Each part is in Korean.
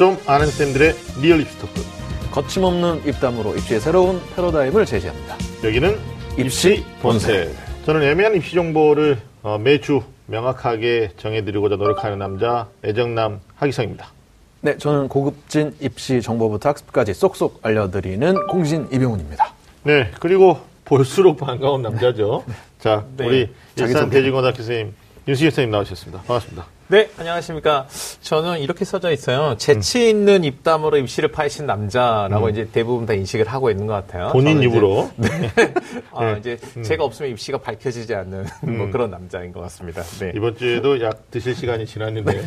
좀 아는 쌤들의 real 입시 talk. 거침없는 입담으로 입시의 새로운 패러다임을 제시합니다. 여기는 입시 본색. 저는 애매한 입시 정보를 어, 매주 명확하게 정해드리고자 노력하는 남자 애정남 하기성입니다. 네, 저는 고급진 입시 정보부터 학습까지 쏙쏙 알려드리는 공신 이병훈입니다. 네, 그리고 볼수록 반가운 남자죠. 자, 네. 우리 자기 일산. 대진고등학교 선생님 윤수희 선생님 나오셨습니다. 반갑습니다. 네, 안녕하십니까. 저는 이렇게 써져 있어요. 재치 있는 입담으로 입시를 파헤친 남자라고 이제 대부분 다 인식을 하고 있는 것 같아요. 본인 저는 이제- 입으로. 아, 이제 제가 없으면 입시가 밝혀지지 않는 뭐 그런 남자인 것 같습니다. 네. 이번 주에도 약 드실 시간이 지났는데.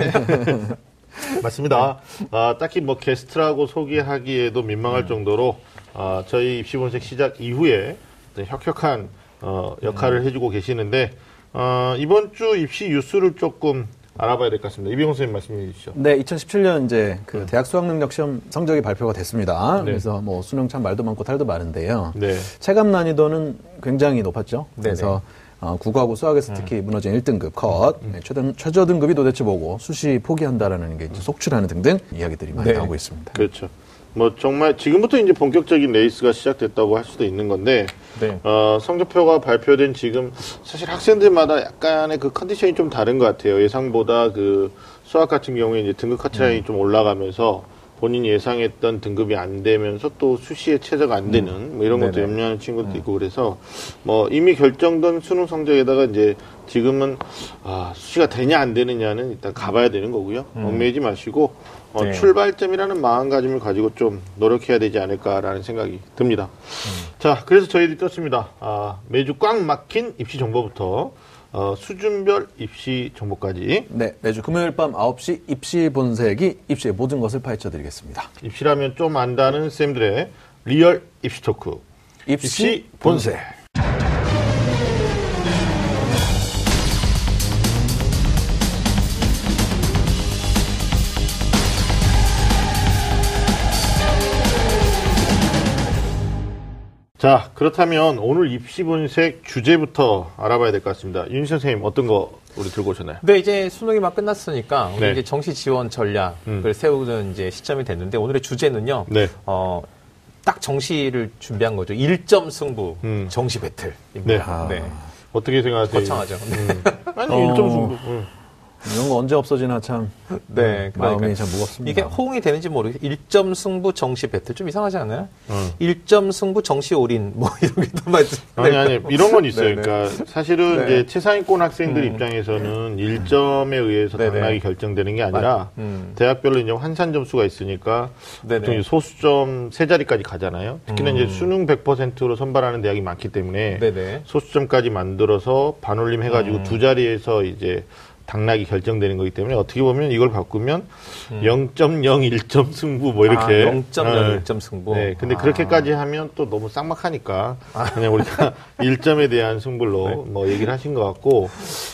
맞습니다. 아, 딱히 뭐 게스트라고 소개하기에도 민망할 정도로 아, 저희 입시본색 시작 이후에 혁혁한 어, 역할을 해주고 계시는데 어, 이번 주 입시 뉴스를 조금 알아봐야 될 것 같습니다. 이병훈 선생님 말씀해 주시죠. 네, 2017년 이제 그 대학 수학 능력 시험 성적이 발표가 됐습니다. 네. 그래서 뭐 수능 참 말도 많고 탈도 많은데요. 네. 체감 난이도는 굉장히 높았죠. 네네. 그래서 어, 국어하고 수학에서 특히 무너진 1등급 컷, 네, 최등, 최저 등급이 도대체 뭐고 수시 포기한다라는 게 속출하는 등등 이야기들이 많이 네. 나오고 있습니다. 그렇죠. 뭐 정말 지금부터 이제 본격적인 레이스가 시작됐다고 할 수도 있는 건데 네. 어, 성적표가 발표된 지금 사실 학생들마다 약간의 그 컨디션이 좀 다른 것 같아요. 예상보다 그 수학 같은 경우에 이제 등급 카트라인이 좀 올라가면서 본인이 예상했던 등급이 안 되면서 또 수시에 최저가 안 되는 뭐 이런 것도 네네. 염려하는 친구도 있고 그래서 뭐 이미 결정된 수능 성적에다가 이제 지금은 아, 수시가 되냐 안 되느냐는 일단 가봐야 되는 거고요. 얽매이지 마시고 어, 네. 출발점이라는 마음가짐을 가지고 좀 노력해야 되지 않을까라는 생각이 듭니다. 자, 그래서 저희들이 떴습니다. 아, 매주 꽉 막힌 입시 정보부터 어, 수준별 입시 정보까지 네, 매주 금요일 밤 9시 입시 본색이 입시의 모든 것을 파헤쳐 드리겠습니다. 입시라면 좀 안다는 쌤들의 real 입시 talk. 입시 본색. 자, 그렇다면 오늘 입시 본색 주제부터 알아봐야 될 것 같습니다. 윤 선생님 어떤 거 우리 들고 오셨나요? 네, 이제 수능이 막 끝났으니까 우리 네. 이제 정시 지원 전략을 음. 세우는 이제 시점이 됐는데 오늘의 주제는요. 네. 어, 딱 정시를 준비한 거죠. 1점 승부 음. 정시 배틀입니다. 네. 네. 어떻게 생각하세요? 거창하죠. 아니, 어. 일점 승부. 응. 이런 거 언제 없어지나 참 네, 마음이 그러니까요. 참 무겁습니다. 이게 호응이 되는지 모르겠어요. 1점 승부 정시 배틀 좀 이상하지 않아요? 음. 1점 승부 정시 올인 뭐 이런 게더 맞 아니 아니 이런 건 있어요. 네네. 그러니까 사실은 네. 이제 최상위권 학생들 입장에서는 1점에 의해서 네네. 당락이 결정되는 게 아니라 음. 대학별로 이제 환산 점수가 있으니까 네네. 보통 소수점 세 자리까지 가잖아요. 특히나 음. 이제 수능 100%로 선발하는 대학이 많기 때문에 네네. 소수점까지 만들어서 반올림 해가지고 음. 두 자리에서 이제 당락이 결정되는 거기 때문에 어떻게 보면 이걸 바꾸면 0.01점 승부 뭐 이렇게 음. 아, 0.0 네. 1점 승부. 네, 근데 아. 그렇게까지 하면 또 너무 쌍막하니까 그냥 우리가 1점에 대한 승부로 네. 뭐 얘기를 하신 것 같고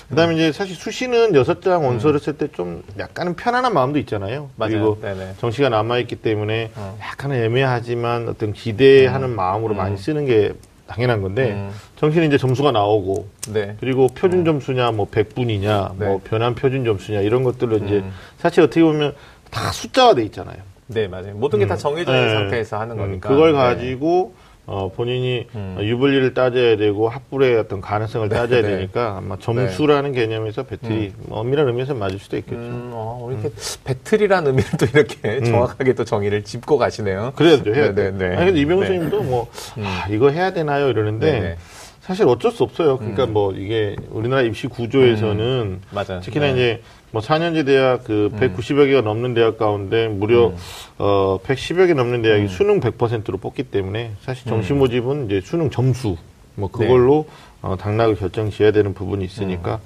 그다음에 이제 사실 수시는 여섯 장 원서를 쓸 때 좀 약간은 편안한 마음도 있잖아요. 음. 맞아요. 그리고 네네. 정시가 남아 있기 때문에 어. 약간은 애매하지만 어떤 기대하는 마음으로 많이 쓰는 게 당연한 건데 음. 정시는 이제 점수가 나오고 네. 그리고 표준 점수냐 뭐 100분이냐 네. 뭐 변환 표준 점수냐 이런 것들로 이제 음. 사실 어떻게 보면 다 숫자화 돼 있잖아요. 네, 맞아요. 모든 게 다 정해져 있는 네. 상태에서 하는 음, 거니까. 그걸 네. 가지고 어, 본인이 음. 어, 유불리를 따져야 되고 합불의 어떤 가능성을 따져야 네. 되니까 아마 점수라는 개념에서 배틀이 뭐 엄밀한 의미에서 맞을 수도 있겠죠. 음, 어, 이렇게 배틀이라는 의미를 또 이렇게 정확하게 또 정의를 짚고 가시네요. 그래야죠, 해야 네, 돼. 네, 네. 아니, 근데 이병수 네. 님도 뭐, 아, 이거 해야 되나요? 이러는데, 네, 네. 사실 어쩔 수 없어요. 그러니까 뭐, 이게 우리나라 입시 구조에서는 맞아요. 특히나 네. 이제 뭐 4년제 대학 그 190여 개가 넘는 대학 가운데 무려 어 110여 개 넘는 대학이 수능 100%로 뽑기 때문에 사실 정시 모집은 이제 수능 점수 뭐 그걸로 어, 당락을 결정 지어야 되는 부분이 있으니까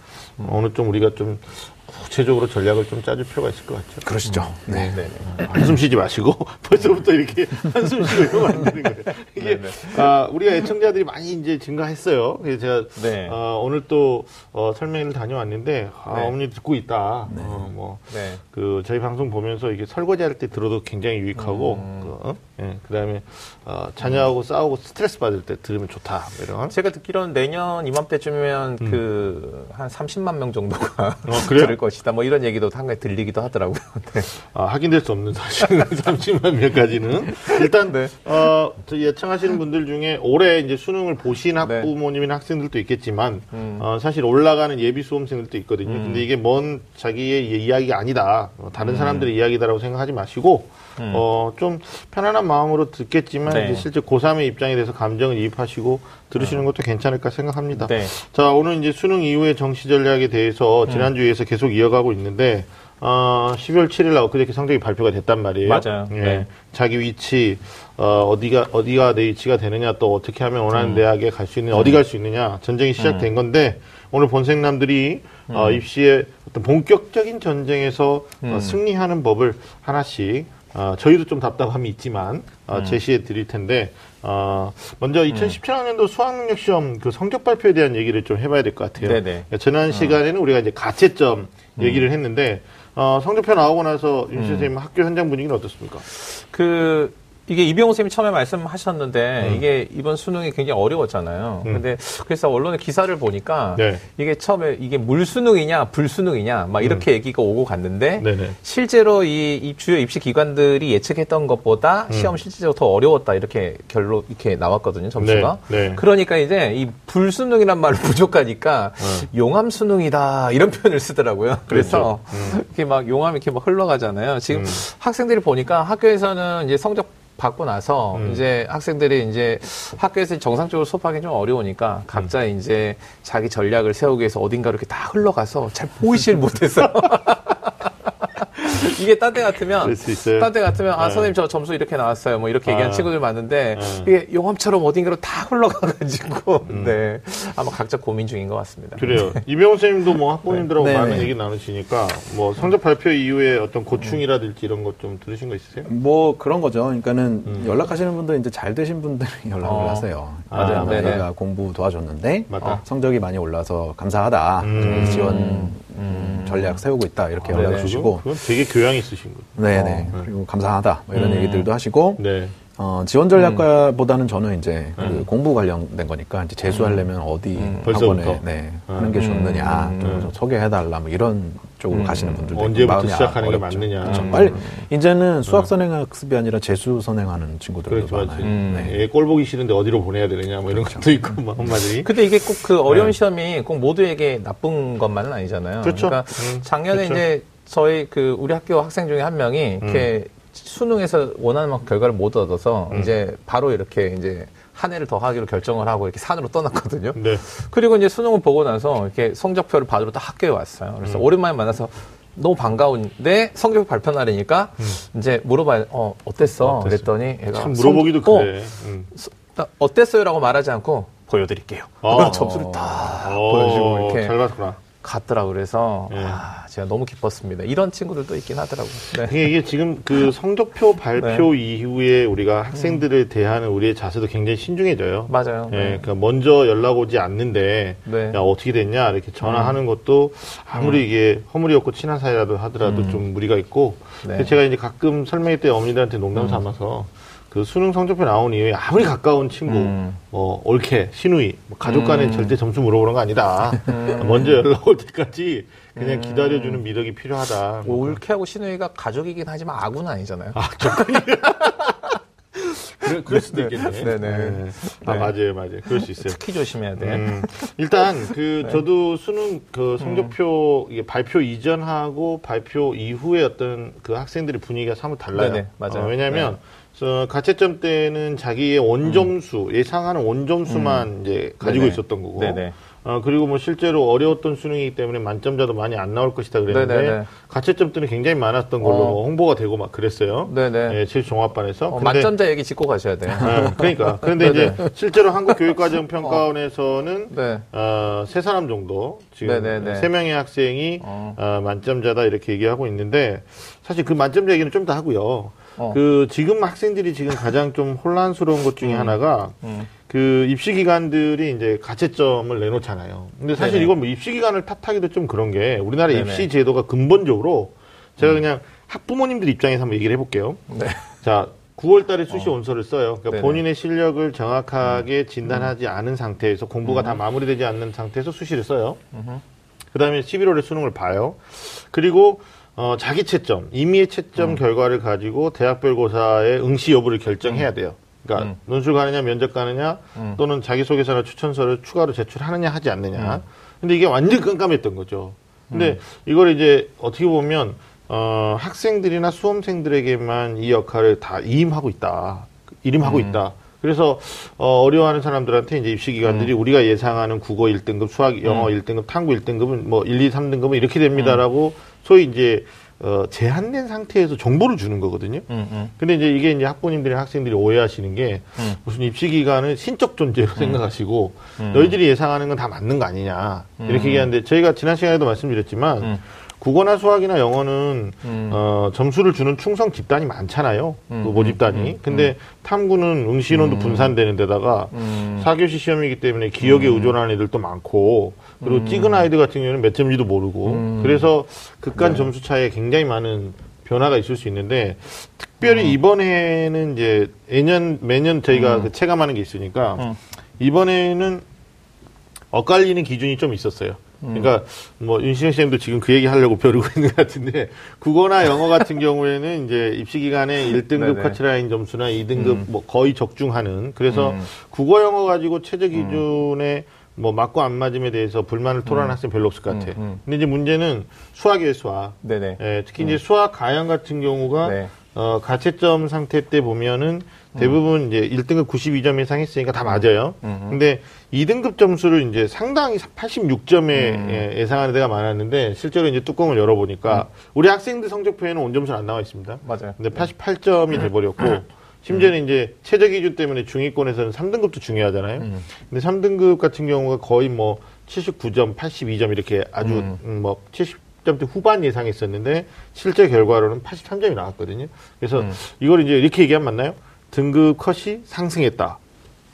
어느 좀 우리가 좀 구체적으로 전략을 좀 짜줄 필요가 있을 것 같죠. 그러시죠. 네. 네, 네. 한숨 쉬지 마시고 벌써부터 이렇게 한숨 쉬고 이러면 안 되는 거예요. 이게 네, 아, 우리가 애청자들이 많이 이제 증가했어요. 그래서 제가 네. 어, 오늘 또 어, 설명회를 다녀왔는데 아, 네. 어머니 듣고 있다. 어, 뭐. 네. 그 저희 방송 보면서 이게 설거지할 때 들어도 굉장히 유익하고 음. 그, 어? 예, 그다음에 어, 자녀하고 싸우고 스트레스 받을 때 들으면 좋다. 뭐 이런. 제가 듣기로는 내년 이맘때쯤이면 그한 30만 명 정도가 음. 어? 들을 것이다. 뭐 이런 얘기도 한가지 들리기도 하더라고요. 네. 아, 확인될 수 없는 사실 30만 명까지는 일단 네. 어, 저 예청하시는 분들 중에 올해 이제 수능을 보신 네. 학부모님이나 학생들도 있겠지만 음. 어, 사실 올라가는 예비 수험생들도 있거든요. 근데 이게 먼 자기의 이- 이야기가 아니다. 어, 음. 다른 사람들의 이야기다라고 생각하지 마시고 어, 좀 편안한 마음으로 듣겠지만 네. 이제 실제 고3의 입장에 대해서 감정을 이입하시고 들으시는 것도 괜찮을까 생각합니다. 네. 자, 오늘 이제 수능 이후의 정치 전략에 대해서 지난주에서 계속 이어가고 있는데, 어, 12월 7일 날 그저께 성적이 발표가 됐단 말이에요. 맞아요. 예. 네. 자기 위치, 어, 어디가, 어디가 내 위치가 되느냐, 또 어떻게 하면 원하는 음. 대학에 갈 수 있느냐, 어디 갈 수 있느냐, 전쟁이 시작된 건데, 오늘 본생남들이 어, 음. 입시의 어떤 본격적인 전쟁에서 어, 승리하는 법을 하나씩 어, 저희도 좀 답답함이 있지만 어, 음. 제시해 드릴 텐데 어, 먼저 2017학년도 수학능력 시험 그 성적 발표에 대한 얘기를 좀 해봐야 될 것 같아요. 네네. 그러니까 지난 시간에는 우리가 이제 가채점 얘기를 했는데 어, 성적표 나오고 나서 윤 선생님 학교 현장 분위기는 어떻습니까? 그 이게 이병호 선생님이 처음에 말씀하셨는데 음. 이게 이번 수능이 굉장히 어려웠잖아요. 음. 근데 그래서 언론의 기사를 보니까 네. 이게 처음에 이게 물수능이냐 불수능이냐 막 이렇게 얘기가 오고 갔는데 음. 네네. 실제로 이, 이 주요 입시 기관들이 예측했던 것보다 음. 시험 실질적으로 더 어려웠다 이렇게 결론 이렇게 나왔거든요 점수가. 네, 네. 그러니까 이제 이 불수능이란 말을 부족하니까 용암 수능이다 이런 표현을 쓰더라고요. 그래서 그렇죠. 이렇게 막 용암이 이렇게 막 흘러가잖아요. 지금 음. 학생들이 보니까 학교에서는 이제 성적 받고 나서 음. 이제 학생들이 이제 학교에서 정상적으로 수업하기 좀 어려우니까 각자 음. 이제 자기 전략을 세우기 위해서 어딘가 이렇게 다 흘러가서 잘 보이질 못해서 이게 딴 데 같으면. 딴 데 같으면 아 네. 선생님 저 점수 이렇게 나왔어요 뭐 이렇게 아. 얘기하는 친구들 많은데 네. 이게 용암처럼 어딘가로 다 흘러가가지고 네 아마 각자 고민 중인 것 같습니다. 음. 그래요. 이병호 선생님도 뭐 학부모님들하고 네. 많은. 얘기 나누시니까 뭐 성적 발표 이후에 어떤 고충이라든지 이런 것 좀 들으신 거 있으세요? 뭐 그런 거죠. 그러니까는 연락하시는 분들 이제 잘 되신 분들이 연락을 어. 하세요. 맞아요. 아, 네네. 내가 공부 도와줬는데 맞다. 성적이 많이 올라서 감사하다. 음. 지원 음, 전략 세우고 있다 이렇게 아, 연락 네네. 주시고 그건 되게 교양 있으신 거. 네네 어, 그리고 감사하다 뭐 이런 음. 얘기들도 하시고 네. 어, 지원 전략과보다는 저는 이제 그 음. 공부 관련된 거니까 이제 재수하려면 어디 벌써부터? 학원에 네, 음. 하는 게 좋느냐 음. 좀 소개해달라 뭐 이런 쪽으로 가시는 분들도 언제부터 마음이 시작하는 게 어렵죠. 맞느냐. 그렇죠. 음. 빨리 이제는 수학 선행 학습이 아니라 재수 선행하는 친구들도 그렇죠, 많아요. 맞지. 음. 네. 애꼴 보기 싫은데 어디로 보내야 되느냐, 뭐 이런 것도 있고, 뭐 한마디. 근데 이게 꼭 그 어려운 네. 시험이 꼭 모두에게 나쁜 것만은 아니잖아요. 그렇죠. 러니까 음, 작년에 그렇죠. 이제 저희 그 우리 학교 학생 중에 한 명이 이렇게 수능에서 원하는 만큼 결과를 못 얻어서 음. 이제 바로 이렇게 이제 한 해를 더 하기로 결정을 하고 이렇게 산으로 떠났거든요. 네. 그리고 이제 수능을 보고 나서 이렇게 성적표를 받으러 딱 학교에 왔어요. 그래서 음. 오랜만에 만나서 너무 반가운데 성적 발표 날이니까 이제 물어봐요. 어, 어땠어? 음. 어땠어? 그랬더니 애가 참 물어보기도 성- 어, 그래. 음. 딱 어땠어요?라고 말하지 않고 보여드릴게요. 어. 그럼 점수를 다 어, 보여주고 이렇게 잘 봤구나. 갔더라고 그래서 예. 아, 제가 너무 기뻤습니다. 이런 친구들도 있긴 하더라고요. 네. 이게, 이게 지금 그 성적표 발표 이후에 우리가 학생들을 대하는 우리의 자세도 굉장히 신중해져요. 맞아요. 예, 네. 그러니까 먼저 연락 오지 않는데 네. 야 어떻게 됐냐 이렇게 전화하는 것도 아무리 이게 허물이 없고 친한 사이라도 하더라도 좀 무리가 있고 네. 제가 이제 가끔 설명회 때 어머니들한테 농담 삼아서 그 수능 성적표 나온 이후에 아무리 가까운 친구 음. 뭐 올케 시누이 뭐 가족 간에 음. 절대 점수 물어보는 거 아니다 먼저 연락 올 때까지 그냥 기다려주는 미덕이 필요하다 뭐 올케하고 신우이가 가족이긴 하지만 아군 아니잖아요. 그럴, 그럴 수도 있겠네 네, 네. 아 네. 맞아요 맞아요 그럴 수 있어요 특히 조심해야 돼. 음, 일단 네. 그 저도 수능 그 성적표 이게 발표 이전하고 발표 이후에 어떤 그 학생들의 분위기가 사뭇 달라요. 네네, 맞아요. 어, 왜냐하 면 어, 가채점 때는 자기의 원점수 예상하는 원점수만 이제 가지고 음. 네네. 있었던 거고. 네네. 어, 그리고 뭐 실제로 어려웠던 수능이기 때문에 만점자도 많이 안 나올 것이다 그랬는데 네네네. 가채점 때는 굉장히 많았던 걸로 어. 뭐 홍보가 되고 막 그랬어요. 네네. 예, 제일 종합반에서. 어, 근데- 만점자 얘기 짚고 가셔야 돼요. 네, 그러니까. 그런데 이제 실제로 한국교육과정평가원에서는 네. 어, 세 사람 정도 지금 네네네. 세 명의 학생이 어. 어, 만점자다 이렇게 얘기하고 있는데 사실 그 만점자 얘기는 좀 더 하고요. 어. 그 지금 학생들이 지금 가장 좀 혼란스러운 것 중에 하나가 음. 그 입시 기관들이 이제 가채점을 내놓잖아요. 근데 사실 네네. 이건 뭐 입시 기관을 탓하기도 좀 그런 게 우리나라 네네. 입시 제도가 근본적으로 제가 그냥 학부모님들 입장에서 한번 얘기를 해볼게요. 네. 자, 9월 달에 수시 원서를 써요. 그러니까 네네. 본인의 실력을 정확하게 진단하지 않은 상태에서 공부가 다 마무리되지 않는 상태에서 수시를 써요. 그 다음에 11월에 수능을 봐요. 그리고 어, 자기 채점, 임의의 채점 결과를 가지고 대학별 고사의 응시 여부를 결정해야 돼요. 그러니까 논술 가느냐, 면접 가느냐, 또는 자기소개서나 추천서를 추가로 제출하느냐, 하지 않느냐. 근데 이게 완전 깜깜했던 거죠. 근데 이걸 이제 어떻게 보면 어, 학생들이나 수험생들에게만 이 역할을 다 이임하고 있다. 이임하고 있다. 그래서 어, 어려워하는 사람들한테 이제 입시 기관들이 우리가 예상하는 국어 1등급, 수학, 영어 1등급, 탐구 1등급은 뭐 1, 2, 3등급은 이렇게 됩니다라고 소위 이제 어, 제한된 상태에서 정보를 주는 거거든요. 음, 음. 근데 이제 이게 이제 학부모님들이 학생들이 오해하시는 게 음. 무슨 입시기관을 신적 존재로 생각하시고 너희들이 예상하는 건 다 맞는 거 아니냐 이렇게 얘기하는데 저희가 지난 시간에도 말씀드렸지만 음. 국어나 수학이나 영어는 어, 점수를 주는 충성 집단이 많잖아요. 그 모집단이. 근데 탐구는 응시인원도 분산되는 데다가 음. 사교시 시험이기 때문에 기억에 의존하는 애들도 많고 그리고 음. 찍은 아이들 같은 경우는 몇 점인지도 모르고 그래서 극간 네. 점수 차이에 굉장히 많은 변화가 있을 수 있는데 음. 특별히 이번에는 이제 매년 매년 저희가 그 체감하는 게 있으니까 음. 이번에는 엇갈리는 기준이 좀 있었어요. 음. 그러니까 뭐 윤신영 쌤도 지금 그 얘기 하려고 벼르고 있는 것 같은데 국어나 영어 같은 경우에는 이제 입시 기간에 1등급 네네. 커트라인 점수나 2등급 뭐 거의 적중하는 그래서 음. 국어 영어 가지고 최저 기준에 뭐 맞고 안 맞음에 대해서 불만을 토로하는 학생 별로 없을 것 같아. 음, 음. 근데 이제 문제는 수학이에요, 수학. 네네. 예, 특히 이제 수학 가형 같은 경우가 네. 어, 가채점 상태 때 보면은 대부분 이제 1등급 92점 이상 했으니까 다 맞아요. 음. 근데 2등급 점수를 이제 상당히 86점에 음. 예, 예상하는 데가 많았는데 실제로 이제 뚜껑을 열어보니까 우리 학생들 성적표에는 온점수는 안 나와 있습니다. 맞아요. 근데 88점이 돼버렸고 심지어는 이제 최저 기준 때문에 중위권에서는 3등급도 중요하잖아요. 근데 3등급 같은 경우가 거의 뭐 79점, 82점 이렇게 아주 음. 음, 뭐 70점대 후반 예상했었는데 실제 결과로는 83점이 나왔거든요. 그래서 음. 이걸 이제 이렇게 얘기하면 맞나요? 등급 컷이 상승했다.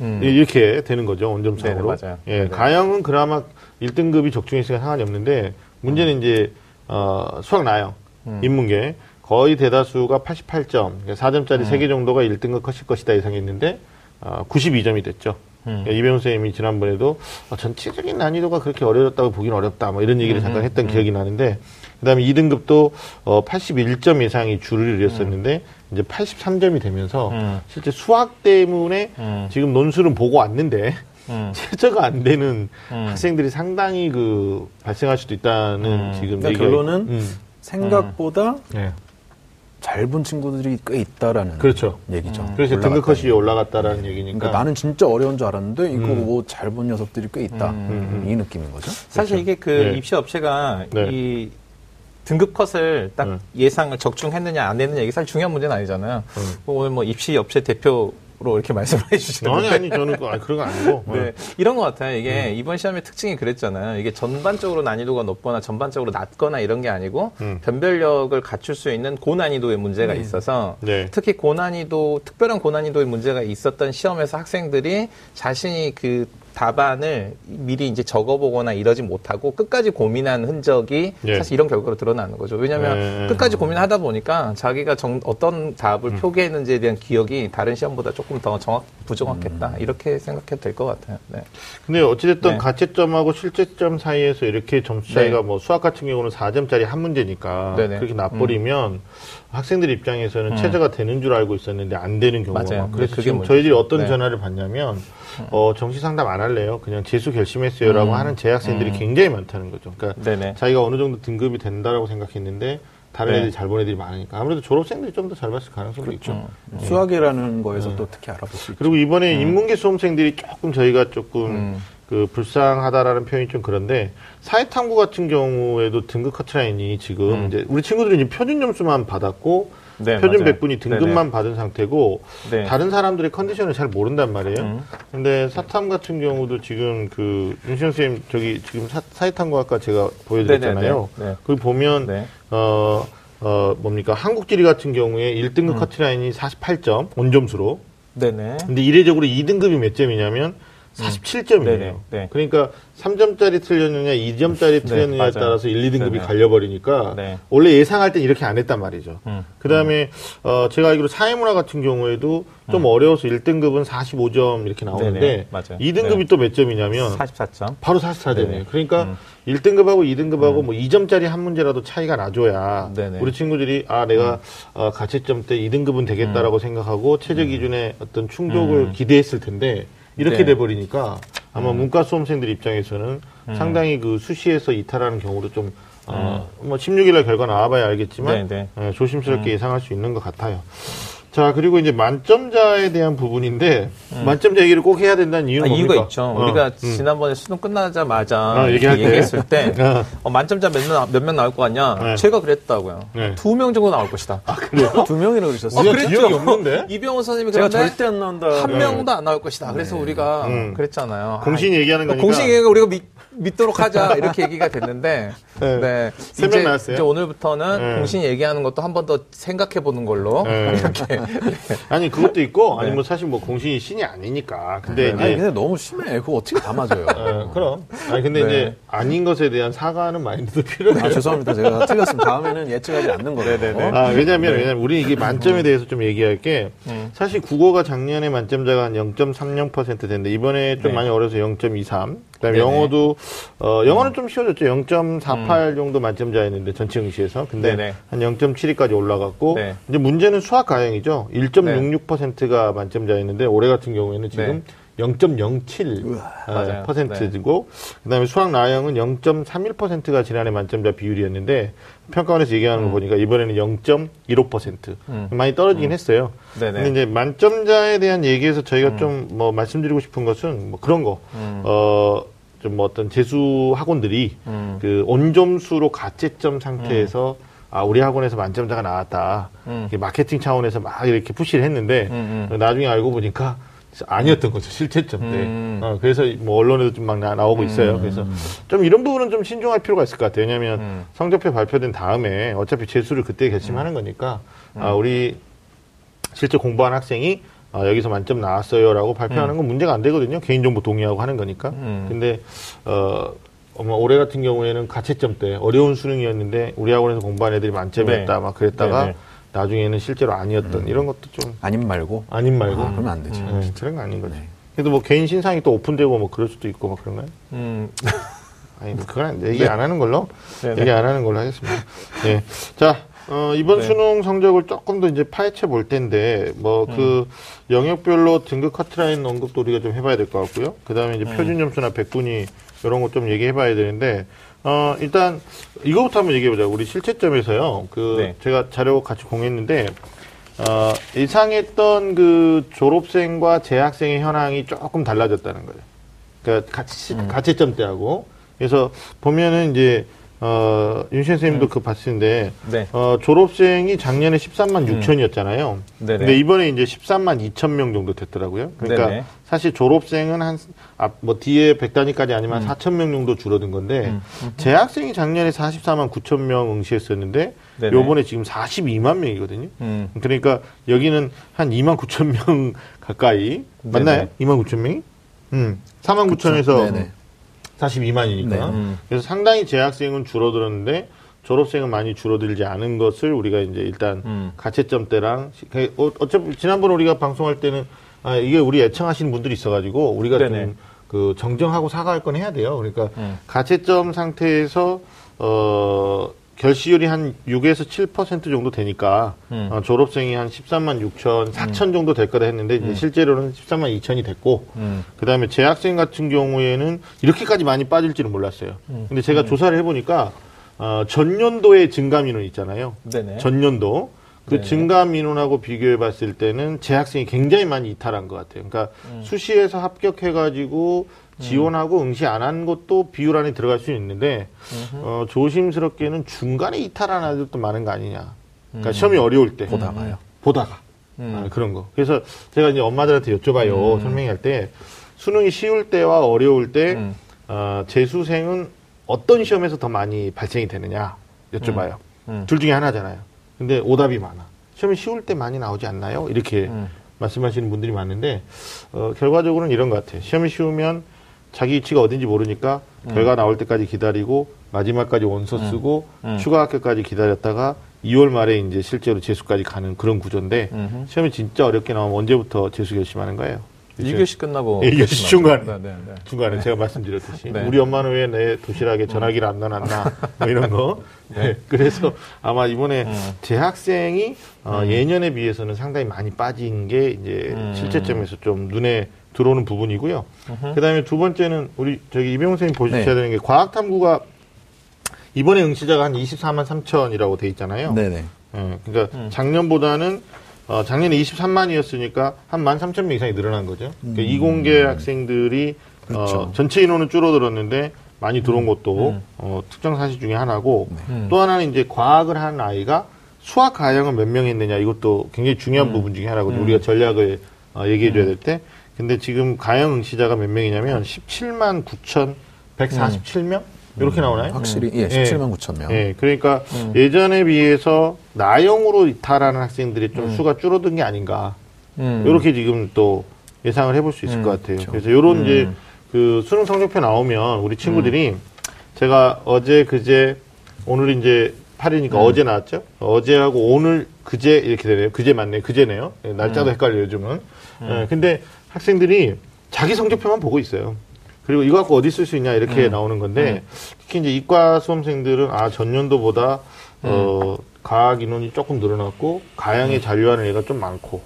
음. 이렇게 되는 거죠 원점상으로. 네네, 맞아요. 예, 네네. 가형은 그나마 1등급이 적중했으니까 상관이 없는데 문제는 이제 어, 수학 나형, 음. 인문계 거의 대다수가 88점, 음. 4점짜리 세개 정도가 1등급 컷일 것이다 예상했는데 어, 92점이 됐죠. 음. 그러니까 이병훈 선생님이 지난번에도 어, 전체적인 난이도가 그렇게 어려졌다고 보기는 어렵다 뭐 이런 얘기를 잠깐 했던 기억이 나는데 그다음에 2등급도 어, 81점 이상이 줄을 이뤘었는데 이제 83점이 되면서 음. 실제 수학 때문에 음. 지금 논술은 보고 왔는데 음. 최저가 안 되는 음. 학생들이 상당히 그 발생할 수도 있다는 음. 지금 그러니까 결론은 음. 생각보다 네. 잘 본 친구들이 꽤 있다라는 그렇죠. 얘기죠. 그래서 올라갔다는 등급 컷이 얘기. 올라갔다라는 얘기니까 그러니까 나는 진짜 어려운 줄 알았는데 이거 음. 뭐잘 본 녀석들이 꽤 있다. 음. 이 느낌인 거죠. 사실 그렇죠. 이게 그 네. 입시 업체가 네. 이 등급 컷을 딱 네. 예상을 적중했느냐 안 했느냐 이게 사실 중요한 문제는 아니잖아요. 뭐 오늘 뭐 입시 업체 대표 로 이렇게 말씀을 해주시는데 아니 아니 저는 그- 아니, 그런 거 아니고 네, 이런 것 같아요. 이게 이번 시험의 특징이 그랬잖아요. 이게 전반적으로 난이도가 높거나 전반적으로 낮거나 이런 게 아니고 음. 변별력을 갖출 수 있는 고난이도의 문제가 있어서 네. 특히 고난이도 특별한 고난이도의 문제가 있었던 시험에서 학생들이 자신이 그 답안을 미리 이제 적어보거나 이러지 못하고 끝까지 고민한 흔적이 네. 사실 이런 결과로 드러나는 거죠. 왜냐하면 네. 끝까지 고민하다 보니까 자기가 정- 어떤 답을 표기했는지에 대한 기억이 다른 시험보다 조금 더 정확 부정확했다 이렇게 생각해도 될 것 같아요. 네. 근데 어찌됐든 네. 가채점하고 실제점 사이에서 이렇게 점수 차이가 네. 뭐 수학 같은 경우는 4점짜리 한 문제니까 네네. 그렇게 나버리면 학생들 입장에서는 최저가 되는 줄 알고 있었는데 안 되는 경우가. 많고 그래서 지금 문제죠. 저희들이 어떤 네. 전화를 받냐면 어, 정시 상담 안 할래요. 그냥 재수 결심했어요라고 하는 재학생들이 굉장히 많다는 거죠. 그러니까 네네. 자기가 어느 정도 등급이 된다라고 생각했는데 다른 네. 애들이 잘 본 애들이 많으니까 아무래도 졸업생들이 좀 더 잘 봤을 가능성도 있죠. 수학이라는 거에서 또 특히 알아볼 수 있죠. 그리고 이번에 인문계 수험생들이 조금 저희가 조금 음. 그 불쌍하다라는 표현이 좀 그런데 사회탐구 같은 경우에도 등급 커트라인이 지금 이제 우리 친구들이 이제 표준 점수만 받았고 음. 네, 표준 맞아요. 100분이 등급만 받은 상태고 네. 다른 사람들의 컨디션을 잘 모른단 말이에요. 음. 근데 사탐 같은 경우도 지금 그 윤시영 선생님 저기 지금 사, 사회탐구학과 제가 보여드렸잖아요. 네, 네, 네. 거기 보면 네. 어, 어, 뭡니까 한국지리 같은 경우에 1등급 음. 커트라인이 48점 온점수로 네네. 근데 이례적으로 2등급이 몇 점이냐면 47점이에요. 네네, 네. 그러니까 3점짜리 틀렸느냐, 2점짜리 틀렸느냐에. 따라서 1, 2등급이 네네. 갈려버리니까 네. 원래 예상할 땐 이렇게 안 했단 말이죠. 음. 그 다음에 어, 제가 알기로 사회문화 같은 경우에도 좀 어려워서 1등급은 45점 이렇게 나오는데 음. 네네, 맞아요. 2등급이 네. 또몇 점이냐면 44점. 바로 44점이에요. 네네. 그러니까 음. 1등급하고 2등급하고 뭐 2점짜리 한 문제라도 차이가 나줘야 네네. 우리 친구들이 아 내가 어, 가채점 때 2등급은 되겠다라고 음. 생각하고 최저 기준의 어떤 충족을 기대했을 텐데 이렇게 네. 돼 버리니까 아마 음. 문과 수험생들 입장에서는 상당히 그 수시에서 이탈하는 경우도 좀 어, 뭐 16일 날 결과 나와봐야 알겠지만 음. 네, 네. 어, 조심스럽게 예상할 수 있는 것 같아요. 자 그리고 이제 만점자에 대한 부분인데 만점자 얘기를 꼭 해야 된다는 이유는 아, 뭡니까? 이유가 있죠. 어, 우리가 음. 지난번에 수능 끝나자마자 아, 이렇게 얘기할 때. 얘기했을 때 어. 어, 만점자 몇명 나올 거 아니야? 네. 제가 그랬다고요. 네. 두명 정도 나올 것이다. 두 명이나 그러셨어요. 우리가 그랬죠. 기억이 없는데? 이병호 선생님이 제가 절대 안 나온다. 한 네. 명도 안 나올 것이다. 그래서 우리가 음. 그랬잖아요. 공신이 얘기하는 거니까. 공신 얘기가 우리가 믿, 믿도록 하자 이렇게 얘기가 됐는데 네. 네. 이제, 나왔어요? 이제 오늘부터는 네. 공신 얘기하는 것도 한 번 더 생각해 보는 걸로 네. 이렇게 아니 그것도 있고 아니 네. 뭐 사실 뭐 공신이 신이 아니니까 근데 아니, 이제 근데 너무 심해. 그거 어떻게 다 맞아요. 어, 그럼 아니 근데 네. 이제 아닌 것에 대한 사과하는 마인드도 필요해요. 아, 죄송합니다. 제가 틀렸으면 다음에는 예측하지 않는 거예요. 네네네. 아, 왜냐면, 왜냐면, 우리 이게 만점에 대해서 좀 얘기할 게, 사실 국어가 작년에 만점자가 한 0.30% 됐는데, 이번에 좀 네. 많이 어려서 0.23. 그 다음에 네네. 영어도, 어, 영어는 좀 쉬워졌죠. 0.48 정도 만점자였는데, 전체 응시에서. 근데 네네. 한 0.72까지 올라갔고, 네. 이제 문제는 수학 가형이죠. 1.66%가 만점자였는데, 올해 같은 경우에는 지금 0.07 맞아요. 퍼센트고 그다음에 수학 나형은 0.31%가 지난해 만점자 비율이었는데 평가원에서 얘기하는 거 보니까 이번에는 0.15% 음. 많이 떨어지긴 했어요. 네네. 근데 이제 만점자에 대한 얘기에서 저희가 좀 뭐 말씀드리고 싶은 것은 뭐 그런 거. 어, 좀 뭐 어떤 재수 학원들이 음. 그 온점수로 가채점 상태에서 아, 우리 학원에서 만점자가 나왔다. 음. 마케팅 차원에서 막 이렇게 푸시를 했는데 음, 나중에 알고 보니까 아니었던 거죠 실체점 때. 음. 어, 그래서 뭐 언론에도 좀 막 나오고 있어요. 그래서 좀 이런 부분은 좀 신중할 필요가 있을 것 같아요. 왜냐하면 음. 성적표 발표된 다음에 어차피 재수를 그때 결심하는 거니까 음. 아, 우리 실제 공부한 학생이 아, 여기서 만점 나왔어요라고 발표하는 건 문제가 안 되거든요. 개인정보 동의하고 하는 거니까. 음. 근데 어, 뭐 올해 같은 경우에는 가채점 때 어려운 수능이었는데 우리 학원에서 공부한 애들이 만점이었다 네. 막 그랬다가 네, 네. 나중에는 실제로 아니었던 이런 것도 좀 아님 말고. 아닌 말고 아, 그러면 안 되죠. 네, 그런 거 아닌 거지. 그래도 뭐 개인 신상이 또 오픈되고 뭐 그럴 수도 있고 막 그런가요? 음, 아니 뭐 그건 안- 얘기 안 하는 걸로 네, 네. 얘기 안 하는 걸로 하겠습니다. 네. 자 어, 이번 네. 수능 성적을 조금 더 이제 파헤쳐 볼 텐데 뭐그 음. 영역별로 등급 커트라인 언급도 우리가 좀 해봐야 될 것 같고요. 그 다음에 음. 이제 표준 점수나 백분위 이런 것좀 얘기해봐야 되는데 어 일단 이거부터 한번 얘기해 보자. 우리 실채점에서요. 그 네. 제가 자료 같이 공유했는데 어, 예상했던 그 졸업생과 재학생의 현황이 조금 달라졌다는 거예요. 그러니까 가치, 음. 가채점 때하고. 그래서 보면은 이제, 어, 윤신 선생님도 음. 그 봤는데, 네. 어, 졸업생이 작년에 13만 6천이었잖아요. 음. 네네. 근데 이번에 이제 13만 2천 명 정도 됐더라고요. 그러니까 네네. 사실 졸업생은 한, 앞, 뭐 뒤에 100단위까지 아니면 음. 4천 명 정도 줄어든 건데, 재학생이 작년에 44만 9천 명 응시했었는데, 네네. 요번에 지금 42만 명이거든요. 음, 그러니까 여기는 한 2만 9천 명 가까이 맞나요? 네네. 2만 9천 명이? 음, 4만 9천에서 네네. 42만이니까. 네. 음. 그래서 상당히 재학생은 줄어들었는데 졸업생은 많이 줄어들지 않은 것을 우리가 이제 일단 음. 가채점 때랑 시- 그 어, 어차피 지난번 우리가 방송할 때는 아, 이게 우리 애청하시는 분들이 있어가지고 우리가. 좀 그 정정하고 사과할 건 해야 돼요. 그러니까 음. 가채점 상태에서 어 결시율이 한 6에서 7% 정도 되니까 음. 어, 졸업생이 한 13만 6천, 4천 정도 될 거다 했는데 이제 실제로는 13만 2천이 됐고 음. 그다음에 재학생 같은 경우에는 이렇게까지 많이 빠질지는 몰랐어요. 음. 근데 제가 조사를 해보니까 어, 전년도의 증가 민원 있잖아요. 네네. 전년도 그 네네. 증가 민원하고 비교해 봤을 때는 재학생이 굉장히 많이 이탈한 것 같아요. 그러니까 음. 수시에서 합격해가지고 지원하고 응시 안 한 것도 비율 안에 들어갈 수 있는데 어, 조심스럽게는 중간에 이탈한 아이들도 많은 거 아니냐. 그러니까 시험이 어려울 때 보다가요. 보다가 음. 아, 그런 거. 그래서 제가 이제 엄마들한테 여쭤봐요. 설명할 때 수능이 쉬울 때와 어려울 때 음. 어, 재수생은 어떤 시험에서 더 많이 발생이 되느냐 여쭤봐요. 음. 둘 중에 하나잖아요. 근데 오답이 많아. 시험이 쉬울 때 많이 나오지 않나요? 이렇게 음. 말씀하시는 분들이 많은데 어, 결과적으로는 이런 것 같아요. 시험이 쉬우면 자기 위치가 어딘지 모르니까 결과 나올 때까지 기다리고 마지막까지 원서 쓰고 추가 합격까지 기다렸다가 2월 말에 이제 실제로 재수까지 가는 그런 구조인데 시험이 진짜 어렵게 나오면 언제부터 재수 결심하는 거예요? 1교시 끝나고. 예, 1교시 중간에. 네, 네, 네. 중간에 제가 말씀드렸듯이 네. 우리 엄마는 왜 내 도시락에 전화기를 안 넣어놨나? 뭐 이런 거? 네. 그래서 아마 이번에 재학생이 어, 예년에 비해서는 상당히 많이 빠진 게 이제 실제점에서 좀 눈에 들어오는 부분이고요 그다음에 두 번째는 우리 저기 이병훈 선생님 보셔야 네. 되는 게 과학탐구가 이번에 응시자가 한 24만 3천이라고 돼 있잖아요 네네. 예, 그러니까 음. 작년보다는 어, 작년에 23만이었으니까 한 1만 3천 명 이상이 늘어난 거죠. 그러니까 이공계 학생들이 음. 그렇죠. 어, 전체 인원은 줄어들었는데 많이 들어온 것도 음. 어, 특정 사실 중에 하나고 네. 또 하나는 이제 과학을 한 아이가 수학 가형은 몇 명 했느냐 이것도 굉장히 중요한 음. 부분 중에 하나거든요. 우리가 전략을 어, 얘기해 줘야 될 때. 근데 지금 가형 응시자가 몇 명이냐면 17만 9,147명 이렇게 나오나요? 확실히 예, 17만 9천 명. 예, 그러니까 예전에 비해서 나영으로 이탈하는 학생들이 좀 수가 줄어든 게 아닌가. 음. 이렇게 지금 또 예상을 해볼 수 있을 것 같아요. 그래서 이런 이제 그 수능 성적표 나오면 우리 친구들이 제가 어제 그제 오늘 이제 8일이니까 어제 나왔죠? 어제하고 오늘 그제 이렇게 되네요. 그제 맞네. 그제네요. 예, 날짜도 헷갈려요, 요즘은. 예, 근데 학생들이 자기 성적표만 보고 있어요. 그리고 이거 갖고 어디 쓸 수 있냐 이렇게 나오는 건데 특히 이제 이과 수험생들은 아 전년도보다 어 과학 인원이 조금 늘어났고 가양에 잔류하는 애가 좀 많고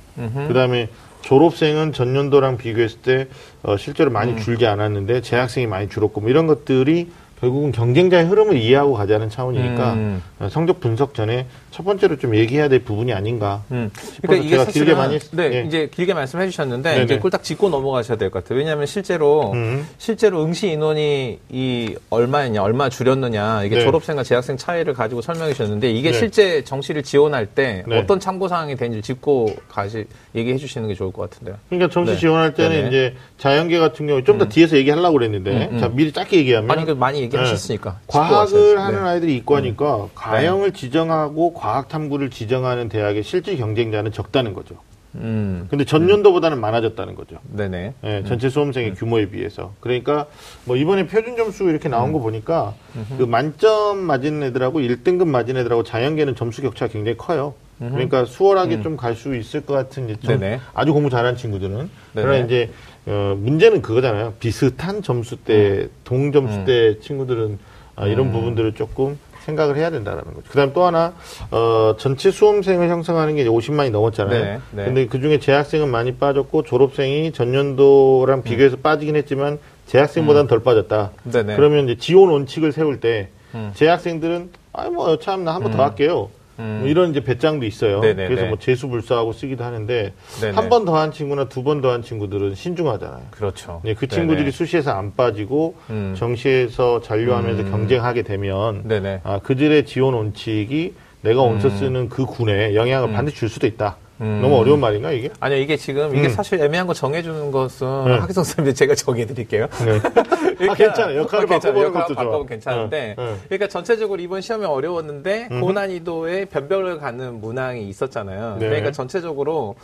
그다음에 졸업생은 전년도랑 비교했을 때 어, 실제로 많이 줄지 않았는데 재학생이 많이 줄었고 뭐 이런 것들이 결국은 경쟁자의 흐름을 이해하고 가자는 차원이니까 음. 어, 성적 분석 전에 첫 번째로 좀 얘기해야 될 부분이 아닌가 음. 그러니까 이게 제가 사실은 길게 많이 했- 네, 예. 이제 길게 말씀해 주셨는데 네네. 이제 꿀딱 짚고 넘어가셔야 될 것 같아요. 왜냐하면 실제로 음. 실제로 응시 인원이 이 얼마였냐, 얼마 줄였느냐 이게 네. 졸업생과 재학생 차이를 가지고 설명해 주셨는데 이게 네. 실제 정시를 지원할 때 네. 어떤 참고 사항이 되는지 짚고 가시 얘기해 주시는 게 좋을 것 같은데요. 그러니까 정시 네. 지원할 때는 네네. 이제 자연계 같은 경우 좀 더 뒤에서 얘기하려고 그랬는데 자 미리 짧게 얘기하면 아니 그 많이 얘기 하셨으니까 짚고 과학을. 하는 네. 아이들이 이과니까 가형을 지정하고 과학 탐구를 지정하는 대학의 실질 경쟁자는 적다는 거죠. 음, 근데 전년도보다는 많아졌다는 거죠. 네네. 예, 전체 수험생의 규모에 비해서. 그러니까 뭐 이번에 표준 점수 이렇게 나온 거 보니까 그 만점 맞은 애들하고 1등급 맞은 애들하고 자연계는 점수 격차가 굉장히 커요. 그러니까 수월하게 좀 갈 수 있을 것 같은 이제 좀 네네. 아주 공부 잘하는 친구들은 그러나 네네. 이제 어, 문제는 그거잖아요. 비슷한 점수 때 동점수 때 친구들은 아, 이런 부분들을 조금 생각을 해야 된다라는 거죠. 그다음 또 하나 어, 전체 수험생을 형성하는 게 이제 50만이 넘었잖아요. 네, 네. 근데 그 중에 재학생은 많이 빠졌고 졸업생이 전년도랑 비교해서 빠지긴 했지만 재학생보다는 덜 빠졌다. 네네. 그러면 이제 지원 원칙을 세울 때 재학생들은 아이 뭐 참 나 한 번 더 할게요. 뭐 이런 이제 배짱도 있어요. 네네네. 그래서 뭐 재수 불사하고 쓰기도 하는데. 한 번 더 한 친구나 두 번 더 한 친구들은 신중하잖아요. 그렇죠. 네, 그 네네. 친구들이 수시에서 안 빠지고 음. 정시에서 잔류하면서 경쟁하게 되면 네네. 아, 그들의 지원 원칙이 내가 원서 음. 쓰는 그 군에 영향을 반드시 줄 수도 있다. 너무 어려운 말인가 이게? 아니요, 이게 지금, 이게 음. 사실 애매한 거 정해주는 것은 네. 하기성 선생님 제가 정해드릴게요. 네. 아, 괜찮아요. 역할을 괜찮아요. 바꿔보는 역할 것도. 바꿔보면 괜찮은데, 네, 네. 그러니까 전체적으로 이번 시험이 어려웠는데 고난이도의 변별을 가는 문항이 있었잖아요. 네. 그러니까 전체적으로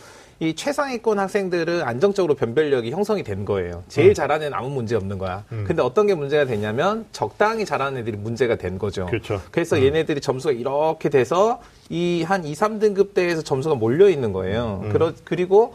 이 최상위권 학생들은 안정적으로 변별력이 형성이 된 거예요. 제일 잘하는 애는 아무 문제 없는 거야. 근데 어떤 게 문제가 되냐면 적당히 잘하는 애들이 문제가 된 거죠. 그렇죠. 그래서 얘네들이 점수가 이렇게 돼서 이 한 2, 3등급 대에서 점수가 몰려 있는 거예요. 그러, 그리고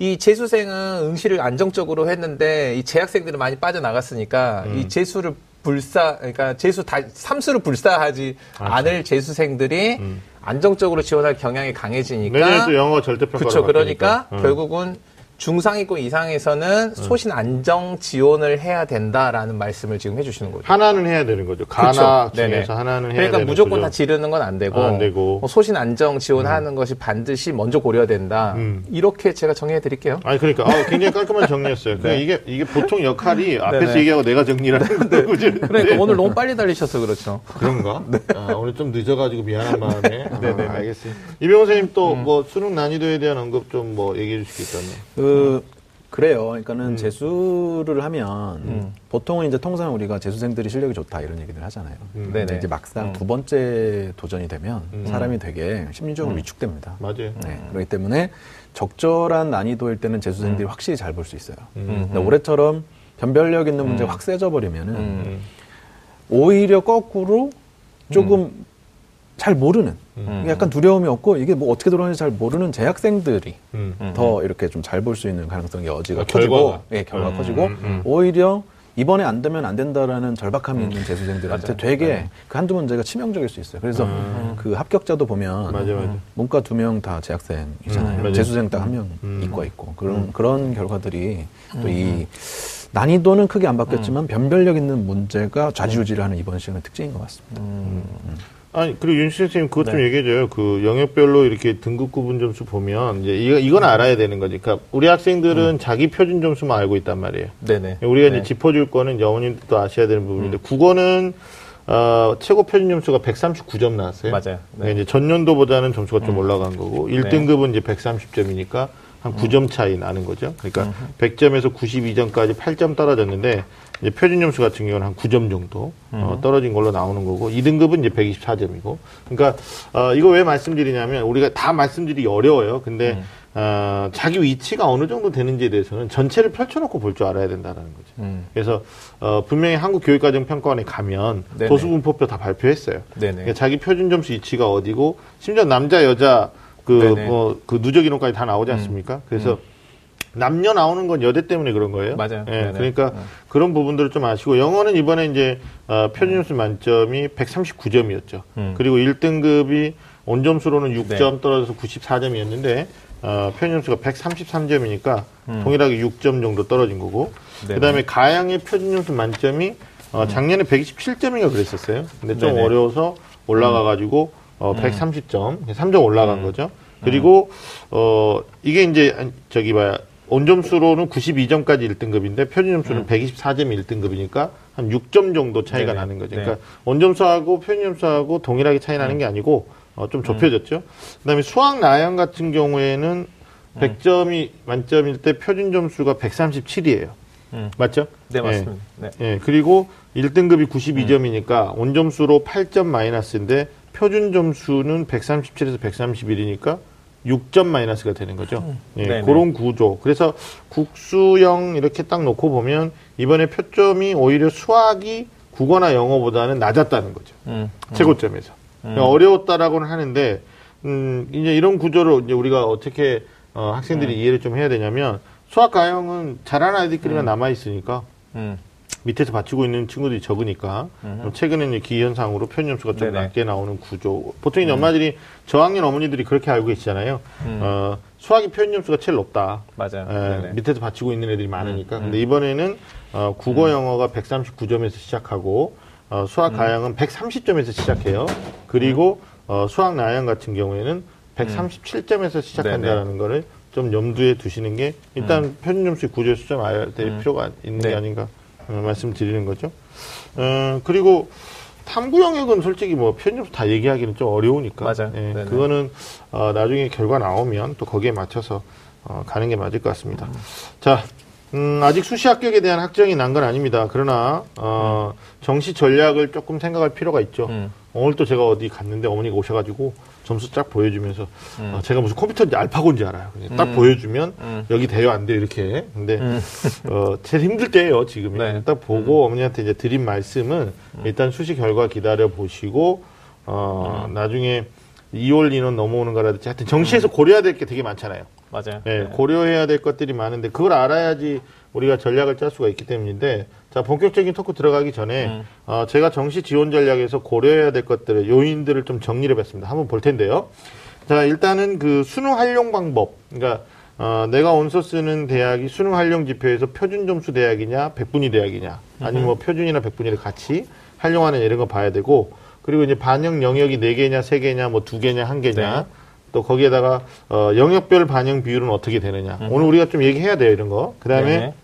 이 재수생은 응시를 안정적으로 했는데 이 재학생들은 많이 빠져나갔으니까 이 재수를 불사 그러니까 재수 다 삼수를 불사하지 않을 재수생들이 안정적으로 지원할 경향이 강해지니까 내년에 또 영어 절대평가로 그렇죠. 그러니까. 응. 결국은 중상위권 이상에서는 소신 안정 지원을 해야 된다라는 말씀을 지금 해주시는 거죠. 하나는 해야 되는 거죠. 가나 그렇죠. 네네. 중에서 하나는 해야 그러니까 되는 무조건 거죠. 다 지르는 건 안 되고, 아, 안 되고. 뭐 소신 안정 지원하는 것이 반드시 먼저 고려된다. 음. 이렇게 제가 정리해 드릴게요. 아니 그러니까 아, 굉장히 깔끔한 정리였어요. 그러니까 이게 이게 보통 역할이 앞에서 네네. 얘기하고 내가 정리를 하는 거죠. 그러니까 오늘 너무 빨리 달리셔서 그렇죠. 그런가? 아, 오늘 좀 늦어가지고 미안한 마음에. 아, 알겠어요. 이병호 선생님 또뭐 수능 난이도에 대한 언급 좀 뭐 얘기해 주시겠다면. 그 그래요. 그러니까는 재수를 하면 보통은 이제 통상 우리가 재수생들이 실력이 좋다 이런 얘기를 하잖아요. 음. 근데 네네. 이제 막상 음. 두 번째 도전이 되면 음. 사람이 되게 심리적으로 위축됩니다. 맞아요. 네, 그렇기 때문에 적절한 난이도일 때는 재수생들이 확실히 잘 볼 수 있어요. 음. 근데 올해처럼 변별력 있는 문제가 음. 확 세져 버리면은 음. 오히려 거꾸로 조금 잘 모르는 음. 약간 두려움이 없고 이게 뭐 어떻게 돌아가는지 잘 모르는 재학생들이 음. 음. 더 이렇게 좀 잘 볼 수 있는 가능성이 여지가 아, 커지고 결과가. 예, 결과가 음, 커지고 음, 음. 오히려 이번에 안 되면 안 된다라는 절박함이 있는 재수생들한테. 되게 그 한두 문제가 치명적일 수 있어요. 그래서 그 합격자도 보면 맞아, 맞아. 문과 두 명 다 재학생이잖아요. 재수생 딱 한명 음. 이과 있고 그런 그런 결과들이 또 이 난이도는 크게 안 바뀌었지만 변별력 있는 문제가 좌지우지를 하는 이번 시간의 특징인 것 같습니다. 아니 그리고 윤씨 선생님 그것 좀 네. 얘기해줘요. 그 영역별로 이렇게 등급 구분 점수 보면 이제 이거 이건 알아야 되는 거지. 그러니까 우리 학생들은 자기 표준 점수만 알고 있단 말이에요. 네네. 우리가 이제 네. 짚어줄 거는 여원님도 아셔야 되는 부분인데 국어는 어, 최고 표준 점수가 139점 나왔어요. 맞아요. 네. 그러니까 이제 전년도보다는 점수가 좀 올라간 거고 1등급은 이제 130점이니까 한 9점 차이 나는 거죠. 그러니까 100점에서 92점까지 8점 떨어졌는데 이제 표준 점수 같은 경우는 한 9점 정도 어, 떨어진 걸로 나오는 거고 2등급은 이제 124점이고 그러니까 어, 이거 왜 말씀드리냐면 우리가 다 말씀드리기 어려워요. 근데 어, 자기 위치가 어느 정도 되는지에 대해서는 전체를 펼쳐놓고 볼 줄 알아야 된다는 거죠. 음. 그래서 어, 분명히 한국교육과정평가원에 가면 네네. 도수분포표 다 발표했어요. 그러니까 자기 표준 점수 위치가 어디고 심지어 남자 여자 그. 음. 뭐그 누적 인원까지 다 나오지 않습니까? 그래서 남녀 나오는 건 여대 때문에 그런 거예요. 맞아요. 예. 그러니까 네. 그런 부분들을 좀 아시고 영어는 이번에 이제 어, 표준 점수 만점이 139점이었죠. 음. 그리고 1등급이 온점수로는 6점 네. 떨어져서 94점이었는데 어, 표준 점수가 133점이니까 음. 동일하게 6점 정도 떨어진 거고 네네. 그다음에 가양의 표준 점수 만점이 어, 작년에 127점인가 그랬었어요. 근데 좀 음. 네네. 음. 어려워서 올라가가지고 어, 130점, 3점 올라간 거죠. 음. 그리고 어 이게 이제 한- 저기 뭐야 온점수로는 92점까지 1등급인데 표준 점수는 124점이 1등급이니까 한 6점 정도 차이가 음. 네네. 나는 거죠. 네. 그러니까 온점수하고 표준 점수하고 동일하게 차이 나는 게 아니고 어, 좀 좁혀졌죠. 그다음에 수학 나형 같은 경우에는 100점이 만점일 때 표준 점수가 137이에요. 음. 맞죠? 네, 예. 맞습니다. 네. 예, 그리고 1등급이 92점이니까 온점수로 8점 마이너스인데 표준 점수는 137에서 131이니까 6점 마이너스가 되는 거죠. 예, 네네. 그런 구조. 그래서 국수형 이렇게 딱 놓고 보면 이번에 표점이 오히려 수학이 국어나 영어보다는 낮았다는 거죠. 음. 최고점에서. 그러니까 어려웠다라고는 하는데, 음, 이제 이런 구조를 이제 우리가 어떻게, 어, 학생들이 이해를 좀 해야 되냐면, 수학 가형은 잘하는 아이들끼리만 남아있으니까, 음. 밑에서 받치고 있는 친구들이 적으니까, 최근에는 이제 기현상으로 표준점수가 좀 네네. 낮게 나오는 구조. 보통 이제 엄마들이, 저학년 어머니들이 그렇게 알고 계시잖아요. 음. 어, 수학이 표준점수가 제일 높다. 맞아요. 예, 네네. 음, 밑에서 받치고 있는 애들이 많으니까. 근데 이번에는 어, 국어 영어가 139점에서 시작하고 어, 음. 수학 가양은 130점에서 시작해요. 그리고 어, 수학 나양 같은 경우에는 137점에서 시작한다라는 음. 네네. 거를 좀 염두에 두시는 게 일단 표준점수 구조에서 좀 알아야 될 음. 필요가 있는 네. 게 아닌가 어, 말씀드리는 거죠. 어, 그리고 탐구 영역은 솔직히 뭐 표준점수 다 얘기하기는 좀 어려우니까. 맞아요. 예, 네네. 그거는 어, 나중에 결과 나오면 또 거기에 맞춰서 어, 가는 게 맞을 것 같습니다. 자, 음, 아직 수시 합격에 대한 확정이 난 건 아닙니다. 그러나 어, 정시 전략을 조금 생각할 필요가 있죠. 음. 오늘 또 제가 어디 갔는데 어머니가 오셔가지고 점수 쫙 보여주면서 음. 어, 제가 무슨 컴퓨터인지 알파고인지 알아요. 딱 보여주면 여기 돼요 안 돼요 이렇게. 근데 어, 제일 힘들 때예요 지금이. 음. 네. 딱 보고 어머니한테 이제 드린 말씀은 일단 수시 결과 기다려 보시고 어, 음. 나중에 2월 인원 넘어오는 거라든지 하여튼 정시에서 고려해야 될 게 되게 많잖아요. 맞아요. 예, 네. 고려해야 될 것들이 많은데 그걸 알아야지 우리가 전략을 짤 수가 있기 때문인데 자 본격적인 토크 들어가기 전에 음. 어, 제가 정시 지원 전략에서 고려해야 될 것들을 요인들을 좀 정리를 해봤습니다. 한번 볼 텐데요. 자 일단은 그 수능 활용 방법, 그러니까 어, 내가 원서 쓰는 대학이 수능 활용 지표에서 표준 점수 대학이냐 백분위 대학이냐 아니면 뭐 표준이나 백분위를 같이 활용하는 이런 거 봐야 되고 그리고 이제 반영 영역이 네 개냐 세 개냐 뭐 두 개냐 한 개냐 네. 또 거기에다가 어, 영역별 반영 비율은 어떻게 되느냐. 오늘 우리가 좀 얘기해야 돼요 이런 거. 그다음에 네네.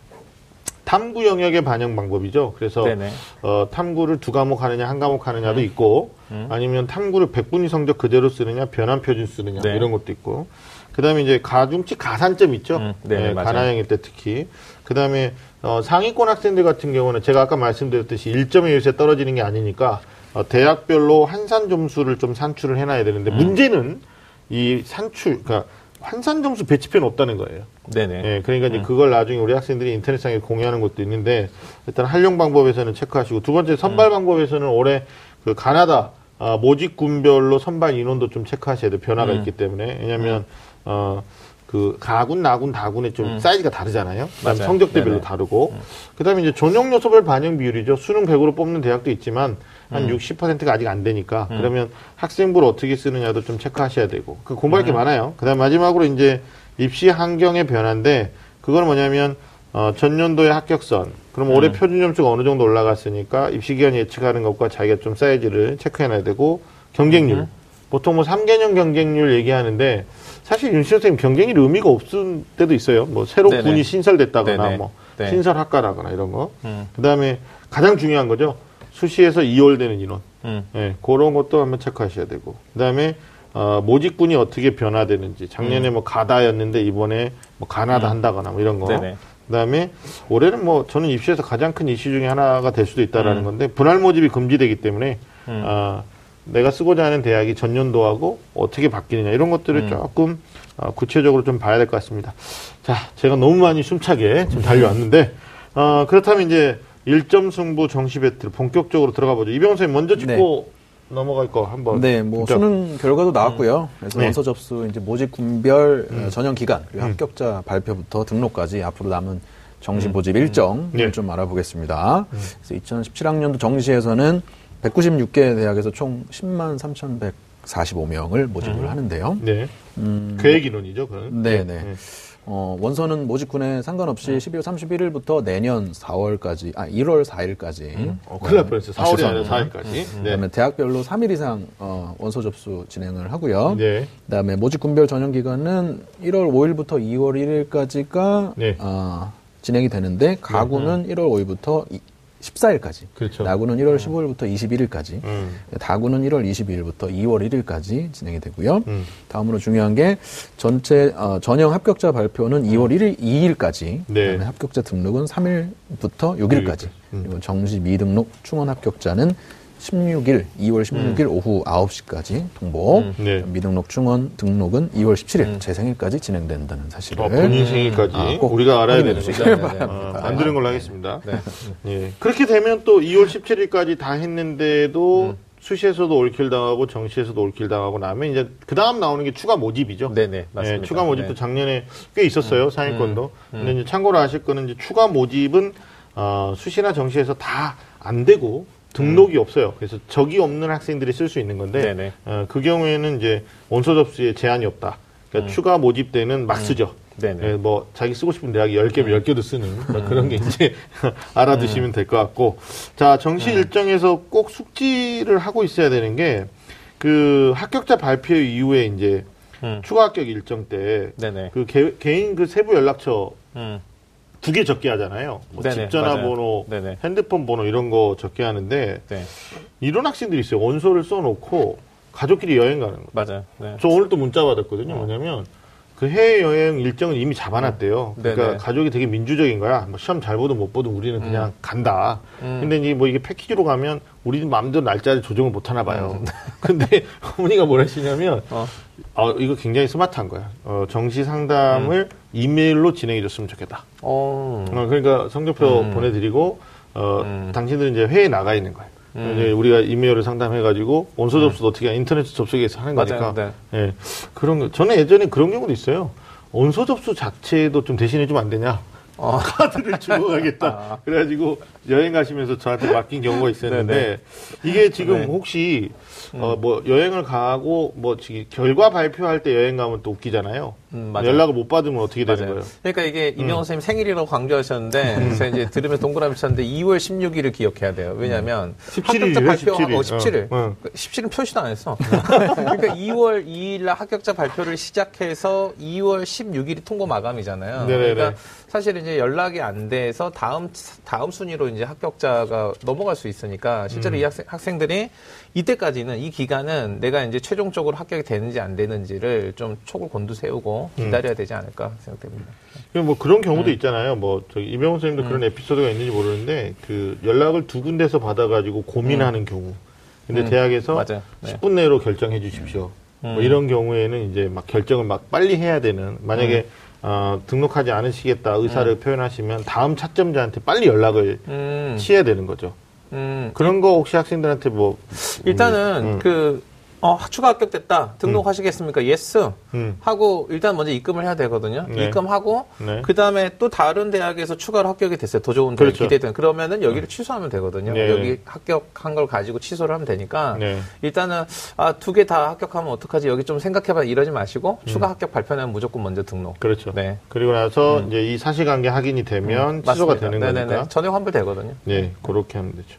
탐구 영역의 반영 방법이죠. 그래서 네네. 어, 탐구를 두 과목 하느냐 한 과목 하느냐도 있고 아니면 탐구를 백분위 성적 그대로 쓰느냐 변환 표준 쓰느냐 네. 이런 것도 있고 그다음에 이제 가중치 가산점 있죠. 음, 네. 가나형일 때 특히. 그다음에 어, 상위권 학생들 같은 경우는 제가 아까 말씀드렸듯이 1점의 요새 떨어지는 게 아니니까 어, 대학별로 환산 점수를 좀 산출을 해놔야 되는데 음. 문제는 이 산출, 그러니까 환산 점수 배치표는 없다는 거예요. 네네. 예, 그러니까 음. 이제 그걸 나중에 우리 학생들이 인터넷상에 공유하는 것도 있는데 일단 활용 방법에서는 체크하시고 두 번째 음. 선발 방법에서는 올해 그 가나다 아, 모집 군별로 선발 인원도 좀 체크하셔야 돼요. 변화가 음. 있기 때문에 왜냐하면 어. 그 가군, 나군, 다군의 좀 사이즈가 다르잖아요. 그다음 음. 성적대별로 네네. 음. 다르고. 그다음에 이제 전형 요소별 반영 비율이죠. 수능 100으로 뽑는 대학도 있지만 한 음. 60%가 아직 안 되니까 그러면 학생부를 어떻게 쓰느냐도 좀 체크하셔야 되고. 그 공부할 음. 게 많아요. 그다음 마지막으로 이제 입시 환경의 변화인데 그거는 뭐냐면 어, 전년도의 합격선. 그럼 올해 표준 점수가 어느 정도 올라갔으니까 입시 기간 예측하는 것과 자기가 좀 사이즈를 체크해 놔야 되고 경쟁률. 보통 뭐 3개년 경쟁률 얘기하는데 사실 윤시 선생님 경쟁률 의미가 없을 때도 있어요. 뭐 새로 네네. 군이 신설됐다거나 네네. 뭐 네. 신설학과라거나 이런 거. 음. 그다음에 가장 중요한 거죠. 수시에서 2월되는 인원. 음. 예, 그런 것도 한번 체크하셔야 되고. 그다음에 어, 모집군이 어떻게 변화되는지. 작년에 뭐 가다였는데 이번에 뭐 가나다 한다거나 뭐 이런 거. 음. 네네. 그다음에 올해는 뭐 저는 입시에서 가장 큰 이슈 중에 하나가 될 수도 있다라는 음. 건데 분할 모집이 금지되기 때문에 아, 내가 쓰고자 하는 대학이 전년도하고 어떻게 바뀌느냐 이런 것들을 음. 조금 어, 구체적으로 좀 봐야 될 것 같습니다. 자, 제가 너무 많이 숨차게 좀 달려왔는데 어, 그렇다면 이제 1점 승부 정시 배틀 본격적으로 들어가 보죠. 이병헌 선생님 먼저 짚고 넘어갈 거 한번. 네, 뭐 진짜. 수능 결과도 나왔고요. 그래서 네. 원서 접수 이제 모집 군별 음. 어, 전형 기간 그리고 합격자 발표부터 등록까지 앞으로 남은 정시 모집 일정을 네. 좀 알아보겠습니다. 그래서 2017학년도 정시에서는 196개 대학에서 총 10만 3,145명을 모집을 하는데요. 네. 계획 인원이죠, 그건. 음. 네, 네. 어, 원서는 모집군에 상관없이 12월 31일부터 내년 4월까지, 아, 1월 4일까지. 어, 큰일 날 뻔했어요. 4월이 아니라 4일까지. 네. 그 다음에 대학별로 3일 이상 어, 원서 접수 진행을 하고요. 네. 그 다음에 모집군별 전형 기간은 1월 5일부터 2월 1일까지가 네. 어, 진행이 되는데 가구는 1월 5일부터 14일까지, 그렇죠. 나구는 1월 15일부터 21일까지, 음. 다구는 1월 22일부터 2월 1일까지 진행이 되고요. 음. 다음으로 중요한 게 전체 어, 전형 합격자 발표는 2월 1일 2일까지, 음. 네. 그다음에 합격자 등록은 3일부터 6일까지, 음. 그리고 정시 미등록 충원 합격자는 16일, 2월 16일 오후 9시까지 통보. 음. 네. 미등록 충원 등록은 2월 17일 제 생일까지 진행된다는 사실을 어, 본인 생일까지 아, 꼭 우리가 알아야 되는 거죠. 아, 안 들은 걸로 하겠습니다. 예. 그렇게 되면 또 2월 17일까지 다 했는데도 수시에서도 올킬 당하고 정시에서도 올킬 당하고 나면 이제 그 다음 나오는 게 추가 모집이죠. 네네, 맞습니다. 예, 추가 모집도 네. 작년에 꽤 있었어요 상위권도. 근데 이제 참고로 아실 거는 이제 추가 모집은 어, 수시나 정시에서 다 안 되고 등록이 없어요. 그래서 적이 없는 학생들이 쓸 수 있는 건데. 어, 그 경우에는 이제 원서 접수에 제한이 없다. 그러니까 추가 모집 때는 막 쓰죠. 네네. 예, 뭐 자기 쓰고 싶은 대학이 10개면 10개도 쓰는 뭐 그런 게 이제 알아두시면 될 것 같고 자 정시 일정에서 꼭 숙지를 하고 있어야 되는 게 그 합격자 발표 이후에 이제 음. 추가 합격 일정 때. 그 개인 그 세부 연락처 음. 두개 적게 하잖아요. 뭐 네네, 집 전화번호, 맞아요. 네네. 핸드폰 번호 이런 거 적게 하는데 네. 이런 학생들이 있어요. 원서를 써놓고 가족끼리 여행 가는 거. 맞아요. 네. 저 오늘 또 문자 받았거든요. 뭐냐면 그 해외 여행 일정을 이미 잡아놨대요. 그러니까. 가족이 되게 민주적인 거야. 뭐 시험 잘 보든 못 보든 우리는 그냥 간다. 음. 근데 이제 뭐 이게 패키지로 가면 우리 마음대로 날짜를 조정을 못 하나 봐요. 음. 근데 어머니가 뭐라 하시냐면 어. 아, 이거 굉장히 스마트한 거야. 어, 정시 상담을 이메일로 진행해 줬으면 좋겠다. 어. 어, 그러니까 성적표 음. 보내드리고 어, 음. 당신들은 이제 회에 나가 있는 거예요. 이제 우리가 이메일을 상담해가지고 원서 접수도 어떻게 인터넷 접속해서 하는 음. 맞아요. 거니까. 네. 예, 그런 거. 저는 예전에 그런 경우도 있어요. 원서 접수 자체도 좀 대신해 주면 안 되냐? 어. 카드를 주고 가겠다. 아. 그래가지고 여행 가시면서 저한테 맡긴 경우가 있었는데 네네. 이게 지금 네. 혹시 어, 뭐 여행을 가고 뭐 지금 결과 발표할 때 여행 가면 또 웃기잖아요. 음. 연락을 못 받으면 어떻게 되는 맞아요. 거예요? 그러니까 이게 이명호 선생님 생일이라고 강조하셨는데, 그래서 이제 들으면 동그라미 쳤는데 2월 16일을 기억해야 돼요. 왜냐면 17일 합격자 이래, 발표하고 17일. 17일. 어, 어. 17일 표시도 안 했어. 그러니까 2월 2일 날 합격자 발표를 시작해서 2월 16일이 통고 마감이잖아요. 네네네. 그러니까 사실 이제 연락이 안 돼서 다음 다음 순위로 이제 합격자가 넘어갈 수 있으니까 실제로 이 학생, 학생들이 이때까지는 이 기간은 내가 이제 최종적으로 합격이 되는지 안 되는지를 좀 촉을 곤두세우고 놓고 기다려야 되지 않을까 생각됩니다. 뭐 그런 경우도 있잖아요. 뭐 저기 이병훈 선생님도 그런 에피소드가 있는지 모르는데 그 연락을 두 군데서 받아가지고 고민하는 경우. 근데 음. 대학에서 맞아요. 네. 10분 내로 결정해 주십시오. 뭐 이런 경우에는 이제 막 결정을 막 빨리 해야 되는 만약에 어, 등록하지 않으시겠다 의사를 표현하시면 다음 차점자한테 빨리 연락을 음, 취해야 되는 거죠. 음, 그런 거 혹시 학생들한테 뭐 일단은 음. 그 어, 추가 합격됐다. 등록하시겠습니까? Yes. 음. 하고 일단 먼저 입금을 해야 되거든요. 네. 입금하고 네. 그 다음에 또 다른 대학에서 추가로 합격이 됐어요. 더 좋은 대학 그렇죠. 기대된. 그러면은 여기를 취소하면 되거든요. 네. 여기 합격한 걸 가지고 취소를 하면 되니까 네. 일단은 아 두 개 다 합격하면 어떡하지? 여기 좀 생각해 봐 이러지 마시고 추가 합격 발표나면 무조건 먼저 등록. 음. 그렇죠. 네. 그리고 나서 이제 이 사실관계 확인이 되면 취소가 맞습니다. 되는 네네네. 거니까. 전액 환불 되거든요. 네, 그렇게 하면 되죠.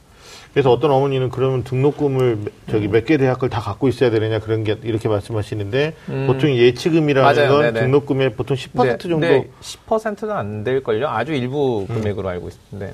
그래서 어떤 어머니는 그러면 등록금을 저기 몇 개 대학을 다 갖고 있어야 되느냐 그런 게 이렇게 말씀하시는데 보통 예치금이라는 맞아요. 건 네네. 등록금의 보통 10% 정도 네, 10%는 안 될 걸요. 아주 일부 음. 금액으로 알고 있습니다. 네.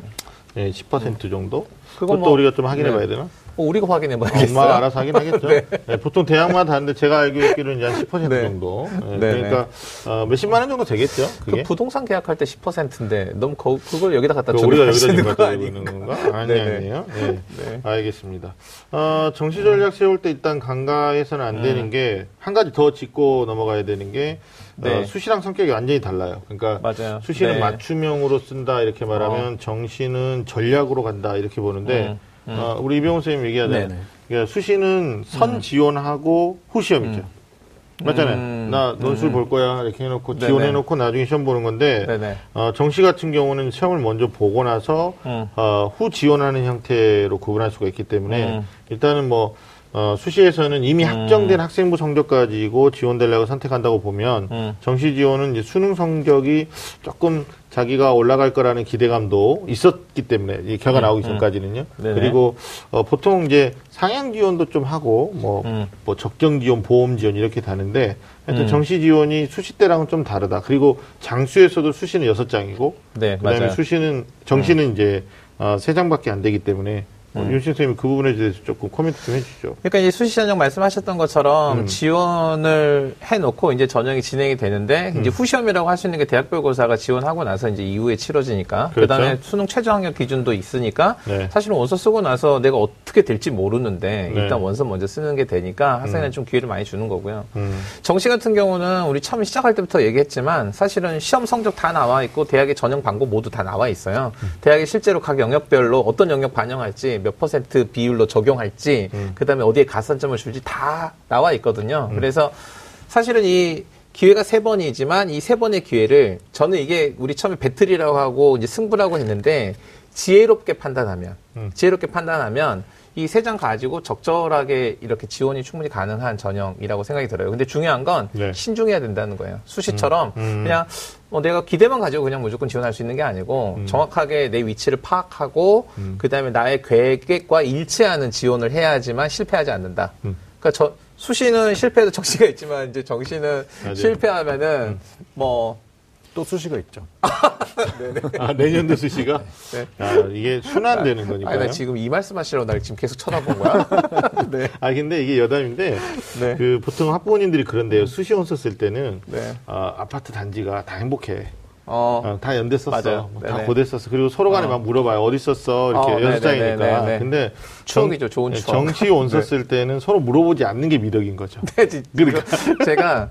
예, 10% 정도. 그것도 뭐- 우리가 좀 확인해 네. 봐야 되나? 어, 우리가 확인해 봐야겠어요. 엄마가 알아서 하긴 하겠죠. 네, 보통 대학마다 다른데 제가 알고 있기로는 이제 한10% 네. 정도. 네, 네, 그러니까 어, 몇십만 원 정도 되겠죠. 그 그게. 부동산 계약할 때 10%인데 너무 거, 그걸 여기다 갖다 그 우리가 여기다 주는 지금 거 갖다 아니에요? 주는 건가? 아니. 아니에요. 네. 네. 알겠습니다. 어, 정시 전략 세울 때 일단 간과해서는 안 되는 게, 한 가지 더 짚고 넘어가야 되는 게, 어, 네. 수시랑 성격이 완전히 달라요. 그러니까, 맞아요. 수시는 네. 맞춤형으로 쓴다, 이렇게 말하면, 정시는 전략으로 간다, 이렇게 보는데, 음, 어, 우리 이병훈 선생님 얘기하잖아요. 네네. 그러니까 수시는 선 지원하고 후 시험이죠. 맞잖아요. 음. 나 논술 볼 거야, 이렇게 해놓고, 네네. 지원해놓고 나중에 시험 보는 건데, 네네. 어, 정시 같은 경우는 시험을 먼저 보고 나서 음. 어, 후 지원하는 형태로 구분할 수가 있기 때문에 음. 일단은 뭐 어, 수시에서는 이미 확정된 학생부 성적 가지고 지원 대략을 선택한다고 보면 음. 정시 지원은 이제 수능 성적이 조금 자기가 올라갈 거라는 기대감도 있었기 때문에 이 결과 나오기 전까지는요. 음. 네네. 그리고 어, 보통 이제 상향 지원도 좀 하고 뭐, 음. 뭐 적정 지원, 보험 지원 이렇게 다는데 하여튼 음. 정시 지원이 수시 때랑은 좀 다르다. 그리고 장수에서도 수시는 여섯 장이고 네, 그다음에 맞아요. 수시는 정시는 이제 어, 세 장밖에 안 되기 때문에 어, 음. 윤신 선생님 그 부분에 대해서 조금 코멘트 좀 해주시죠. 그러니까 이제 수시 전형 말씀하셨던 것처럼 음. 지원을 해놓고 이제 전형이 진행이 되는데 음. 이제 후시험이라고 할 수 있는 게 대학별고사가 지원하고 나서 이제 이후에 치러지니까 그렇죠. 그 다음에 수능 최저 학력 기준도 있으니까 네. 사실은 원서 쓰고 나서 내가 어떻게 될지 모르는데 네. 일단 원서 먼저 쓰는 게 되니까 학생은 좀 기회를 많이 주는 거고요. 음. 정시 같은 경우는 우리 처음 시작할 때부터 얘기했지만 사실은 시험 성적 다 나와 있고 대학의 전형 방법 모두 다 나와 있어요. 대학이 실제로 각 영역별로 어떤 영역 반영할지 몇 퍼센트 비율로 적용할지 그다음에 어디에 가산점을 줄지 다 나와 있거든요. 그래서 사실은 이 기회가 세 번이지만 이 세 번의 기회를 저는 이게 우리 처음에 배틀이라고 하고 이제 승부라고 했는데 지혜롭게 판단하면 음. 지혜롭게 판단하면 이 세 장 가지고 적절하게 이렇게 지원이 충분히 가능한 전형이라고 생각이 들어요. 근데 중요한 건 네. 신중해야 된다는 거예요. 수시처럼 음. 그냥 뭐 내가 기대만 가지고 그냥 무조건 지원할 수 있는 게 아니고 음. 정확하게 내 위치를 파악하고 그다음에 나의 계획과 일치하는 지원을 해야지만 실패하지 않는다. 음. 그러니까 저 수시는 실패해도 정시가 있지만 이제 정시는 맞아요. 음. 실패하면은 뭐 또 수시가 있죠. 아, 내년도 수시가? 네. 아, 이게 순환되는 거니까요. 나 지금 이 말씀하시려고 날 지금 계속 쳐다본 거야. 네. 아, 근데 이게 여담인데, 네. 그, 보통 학부모님들이 그런데요. 수시 원서 쓸 때는, 네. 아, 아파트 단지가 다 행복해. 어. 어, 다 연대 썼어. 맞아요. 뭐다 네네. 고대 썼어. 그리고 서로 간에 어. 막 물어봐요. 어디 썼어? 이렇게 어, 여섯 장이니까. 네네네네네. 근데 추억이죠, 좋은 네, 추억. 정시 원서 네. 쓸 때는 서로 물어보지 않는 게 미덕인 거죠. 네, 지- 그러니까. 제가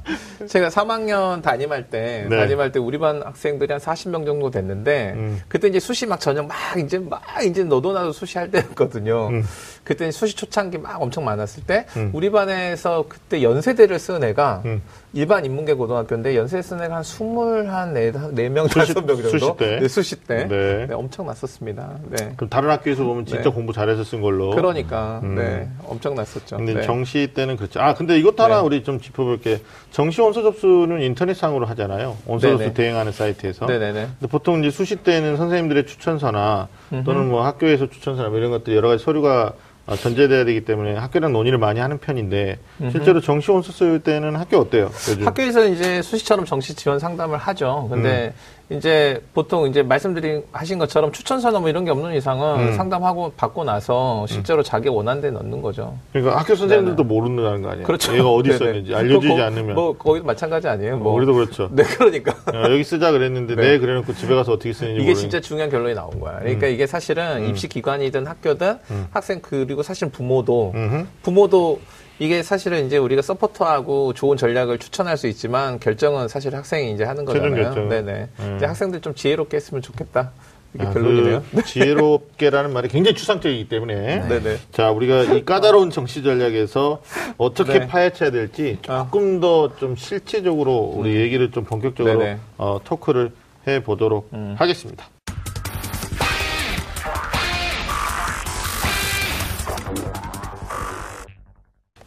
제가 3학년 담임할 때 네. 담임할 때 우리 반 학생들이 한 40명 정도 됐는데 음. 그때 이제 수시 막 전형 막 이제 막 이제 너도 나도 수시 할 때였거든요. 음. 그때 수시 초창기 막 엄청 많았을 때 음. 우리 반에서 그때 연세대를 쓴 애가 음. 일반 인문계 고등학교인데 연세 쓴 애가 한 21, 한 4명, 수시- 5명 정도? 수시 때? 네, 수시 때. 네. 네, 엄청 났었습니다. 네. 그럼 다른 학교에서 보면 진짜 네. 공부 잘해서 쓴 걸로. 그러니까, 음. 네. 엄청 났었죠. 근데 네. 정시 때는 그렇죠. 아, 근데 이것도 하나 네. 우리 좀 짚어볼 게. 정시 원서 접수는 인터넷상으로 하잖아요. 원서 네네. 접수 대행하는 사이트에서. 네네네. 근데 보통 이제 수시 때는 선생님들의 추천서나 또는 뭐 학교에서 추천서나 뭐 이런 것들 여러 가지 서류가 어, 전제돼야 되기 때문에 학교랑 논의를 많이 하는 편인데 실제로 정시 원서 쓸 때는 학교 어때요? 요즘? 학교에서 이제 수시처럼 정시 지원 상담을 하죠. 근데 이제 보통 이제 말씀드린 하신 것처럼 추천서나 뭐 이런 게 없는 이상은 음. 상담하고 받고 나서 실제로 자기 원하는 데 넣는 거죠. 그러니까 학교 선생님들도 모르는 거 아니에요. 그렇죠. 얘가 어디 네네. 썼는지 알려주지 뭐 거- 않으면. 뭐 거기도 마찬가지 아니에요. 어, 뭐 우리도 그렇죠. 네, 그러니까. 어, 여기 쓰자 그랬는데 네. 네 그래놓고 집에 가서 어떻게 쓰는지 이게 모르는. 진짜 중요한 결론이 나온 거야. 그러니까 음. 이게 사실은 입시 기관이든 학교든 학생 그리고 사실 부모도. 부모도 이게 사실은 이제 우리가 서포터하고 좋은 전략을 추천할 수 있지만 결정은 사실 학생이 이제 하는 거잖아요. 결정은. 네네. 음. 근데 학생들 좀 지혜롭게 했으면 좋겠다. 이게 아, 결론이네요. 그 지혜롭게라는 말이 굉장히 추상적이기 때문에. 네네. 자, 우리가 이 까다로운 정치 전략에서 어떻게 네. 파헤쳐야 될지 조금 더 좀 실체적으로 우리 얘기를 좀 본격적으로 음. 음. 어, 토크를 해 보도록 하겠습니다.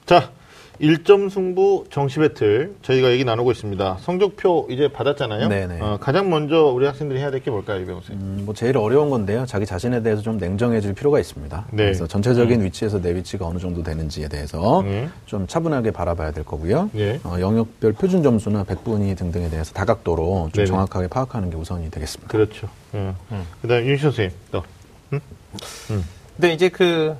자, 1점 승부 정시 배틀 저희가 얘기 나누고 있습니다. 성적표 이제 받았잖아요. 네네. 어, 가장 먼저 우리 학생들이 해야 될 게 뭘까요, 이병호 쌤? 음, 뭐 제일 어려운 건데요. 자기 자신에 대해서 좀 냉정해질 필요가 있습니다. 네. 그래서 전체적인 위치에서 내 위치가 어느 정도 되는지에 대해서 음. 좀 차분하게 바라봐야 될 거고요. 예. 어, 영역별 표준 점수나 백분위 등등에 대해서 다각도로 좀 네네. 정확하게 파악하는 게 우선이 되겠습니다. 그렇죠. 음. 그다음 윤 선생님 또. 근데 이제 그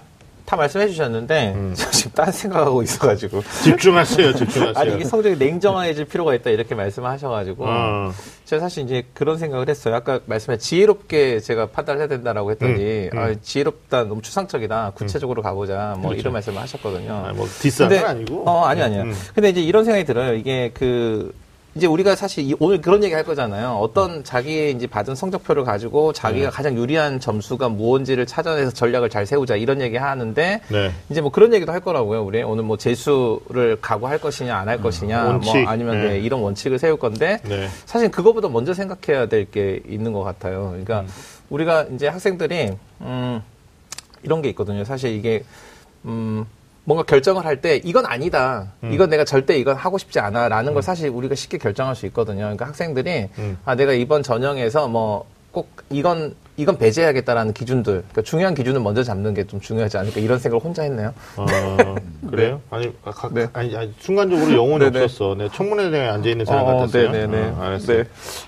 다 말씀해 주셨는데 음. 저 지금 딴 생각하고 있어가지고 집중하세요, 집중하세요. 아니 이게 성적이 냉정해질 필요가 있다 이렇게 말씀하셔가지고 어. 제가 사실 이제 그런 생각을 했어요. 아까 말씀해 지혜롭게 제가 판단해야 된다라고 했더니 음, 음. 아, 지혜롭다 너무 추상적이다 구체적으로 가보자 뭐 그렇죠. 이런 말씀을 하셨거든요. 아, 뭐 디스한 건 아니고. 어 아니 아니야. 음. 근데 이제 이런 생각이 들어요. 이게 그 이제 우리가 사실 이- 오늘 그런 얘기 할 거잖아요. 어떤 자기의 이제 받은 성적표를 가지고 자기가 가장 유리한 점수가 무언지를 찾아내서 전략을 잘 세우자 이런 얘기 하는데 네. 이제 뭐 그런 얘기도 할 거라고요. 우리 오늘 뭐 재수를 각오할 것이냐 안 할 것이냐 원칙. 뭐 아니면 네. 네, 이런 원칙을 세울 건데 네. 사실 그거보다 먼저 생각해야 될 게 있는 것 같아요. 그러니까 우리가 이제 학생들이 음 이런 게 있거든요. 사실 이게 음 뭔가 결정을 할 때 이건 아니다. 이건 내가 절대 이건 하고 싶지 않아라는 걸 사실 우리가 쉽게 결정할 수 있거든요. 그러니까 학생들이 음. 아 내가 이번 전형에서 뭐 꼭 이건 이건 배제해야겠다라는 기준들, 그러니까 중요한 기준을 먼저 잡는 게 좀 중요하지 않을까 이런 생각을 혼자 했네요. 어, 그래요? 아니, 아, 가- 네. 아니, 아니, 순간적으로 영혼이 네네. 없었어. 내 청문회장에 앉아 있는 사람 어, 같았어요. 네네네. 어, 알았어. 네.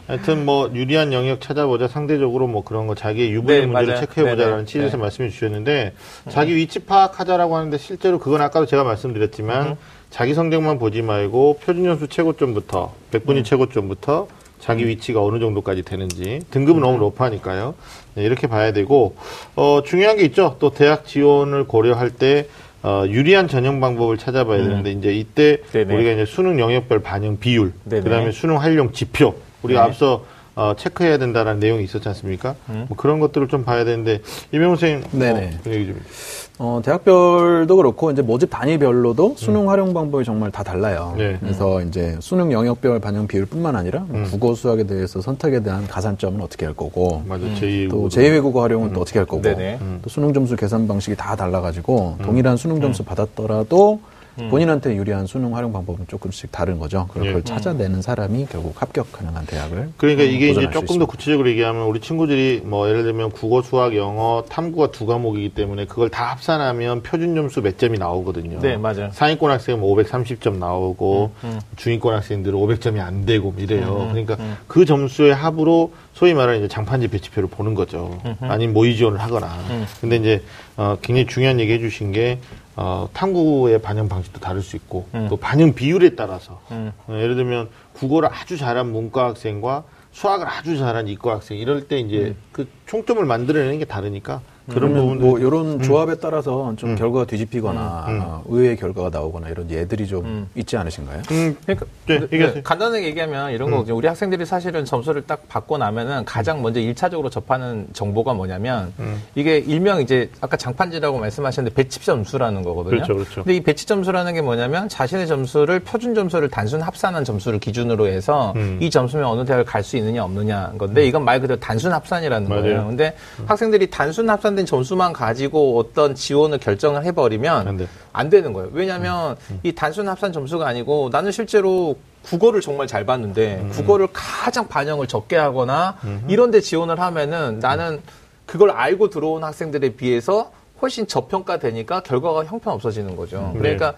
하여튼 뭐, 유리한 영역 찾아보자. 상대적으로 뭐 그런 거 자기의 유불리 네, 문제를 맞아요. 체크해 보자라는 네네. 취지에서 네. 말씀해 주셨는데, 자기 위치 파악하자라고 하는데, 실제로 그건 아까도 제가 말씀드렸지만, 자기 성적만 보지 말고, 표준연수 최고점부터, 백분위 최고점부터, 자기 위치가 어느 정도까지 되는지 등급은 너무 높아니까요. 네, 이렇게 봐야 되고 어, 중요한 게 있죠. 또 대학 지원을 고려할 때 어, 유리한 전형 방법을 찾아봐야 되는데 이제 이때 네네. 우리가 이제 수능 영역별 반영 비율, 네네. 그다음에 수능 활용 지표 우리가 네. 앞서 어, 체크해야 된다는 내용이 있었지 않습니까? 뭐 그런 것들을 좀 봐야 되는데 이명호 선생님 네네. 어, 그 얘기 좀. 어, 대학별도 그렇고 이제 모집 단위별로도 수능 활용 방법이 정말 다 달라요. 음. 네. 그래서 이제 수능 영역별 반영 비율뿐만 아니라 뭐 음. 국어 수학에 대해서 선택에 대한 가산점은 어떻게 할 거고 맞아 제2 또 제2외국어 활용은 또 어떻게 할 거고 음. 또 수능 점수 계산 방식이 다 달라가지고 음. 동일한 수능 점수 받았더라도 본인한테 유리한 수능 활용 방법은 조금씩 다른 거죠. 그걸 예. 그걸 찾아내는 사람이 결국 합격 가능한 대학을 그러니까 음, 이게 이제 조금 더 있습니다. 구체적으로 얘기하면 우리 친구들이 뭐 예를 들면 국어, 수학, 영어, 탐구가 두 과목이기 때문에 그걸 다 합산하면 표준 점수 몇 점이 나오거든요. 네, 맞아요. 상위권 학생은 530점 나오고 중위권 학생들은 500점이 안 되고 이래요. 그러니까 그 점수의 합으로 소위 말하는 이제 장판지 배치표를 보는 거죠. 아니면 모의 지원을 하거나. 근데 이제 어, 굉장히 중요한 얘기 해주신 게 어, 탐구의 반영 방식도 다를 수 있고 또 반영 비율에 따라서. 어, 예를 들면 국어를 아주 잘한 문과 학생과 수학을 아주 잘한 이과 학생 이럴 때 이제 그 총점을 만들어내는 게 다르니까 그런 그러면 부분들 뭐 이런 조합에 따라서 좀 결과가 뒤집히거나 음. 어, 의외의 결과가 나오거나 이런 예들이 좀 있지 않으신가요? 음, 그러니까 네, 네. 간단하게 얘기하면 이런 거거든요. 우리 학생들이 사실은 점수를 딱 받고 나면은 가장 먼저 일차적으로 접하는 정보가 뭐냐면 이게 일명 이제 아까 장판지라고 말씀하셨는데 배치 점수라는 거거든요. 그렇죠, 그렇죠. 근데 이 배치 점수라는 게 뭐냐면 자신의 점수를 표준 점수를 단순 합산한 점수를 기준으로 해서 음. 이 점수면 어느 대학을 갈 수 있느냐 없느냐 건데 이건 말 그대로 단순 합산이라는 맞아요. 거예요. 근데 학생들이 단순 합산 된 점수만 가지고 어떤 지원을 결정을 해버리면 안 돼. 안 되는 거예요. 왜냐하면 이 단순 합산 점수가 아니고 나는 실제로 국어를 정말 잘 봤는데 국어를 가장 반영을 적게 하거나 이런 데 지원을 하면은 나는 그걸 알고 들어온 학생들에 비해서 훨씬 저평가되니까 결과가 형편없어지는 거죠. 그러니까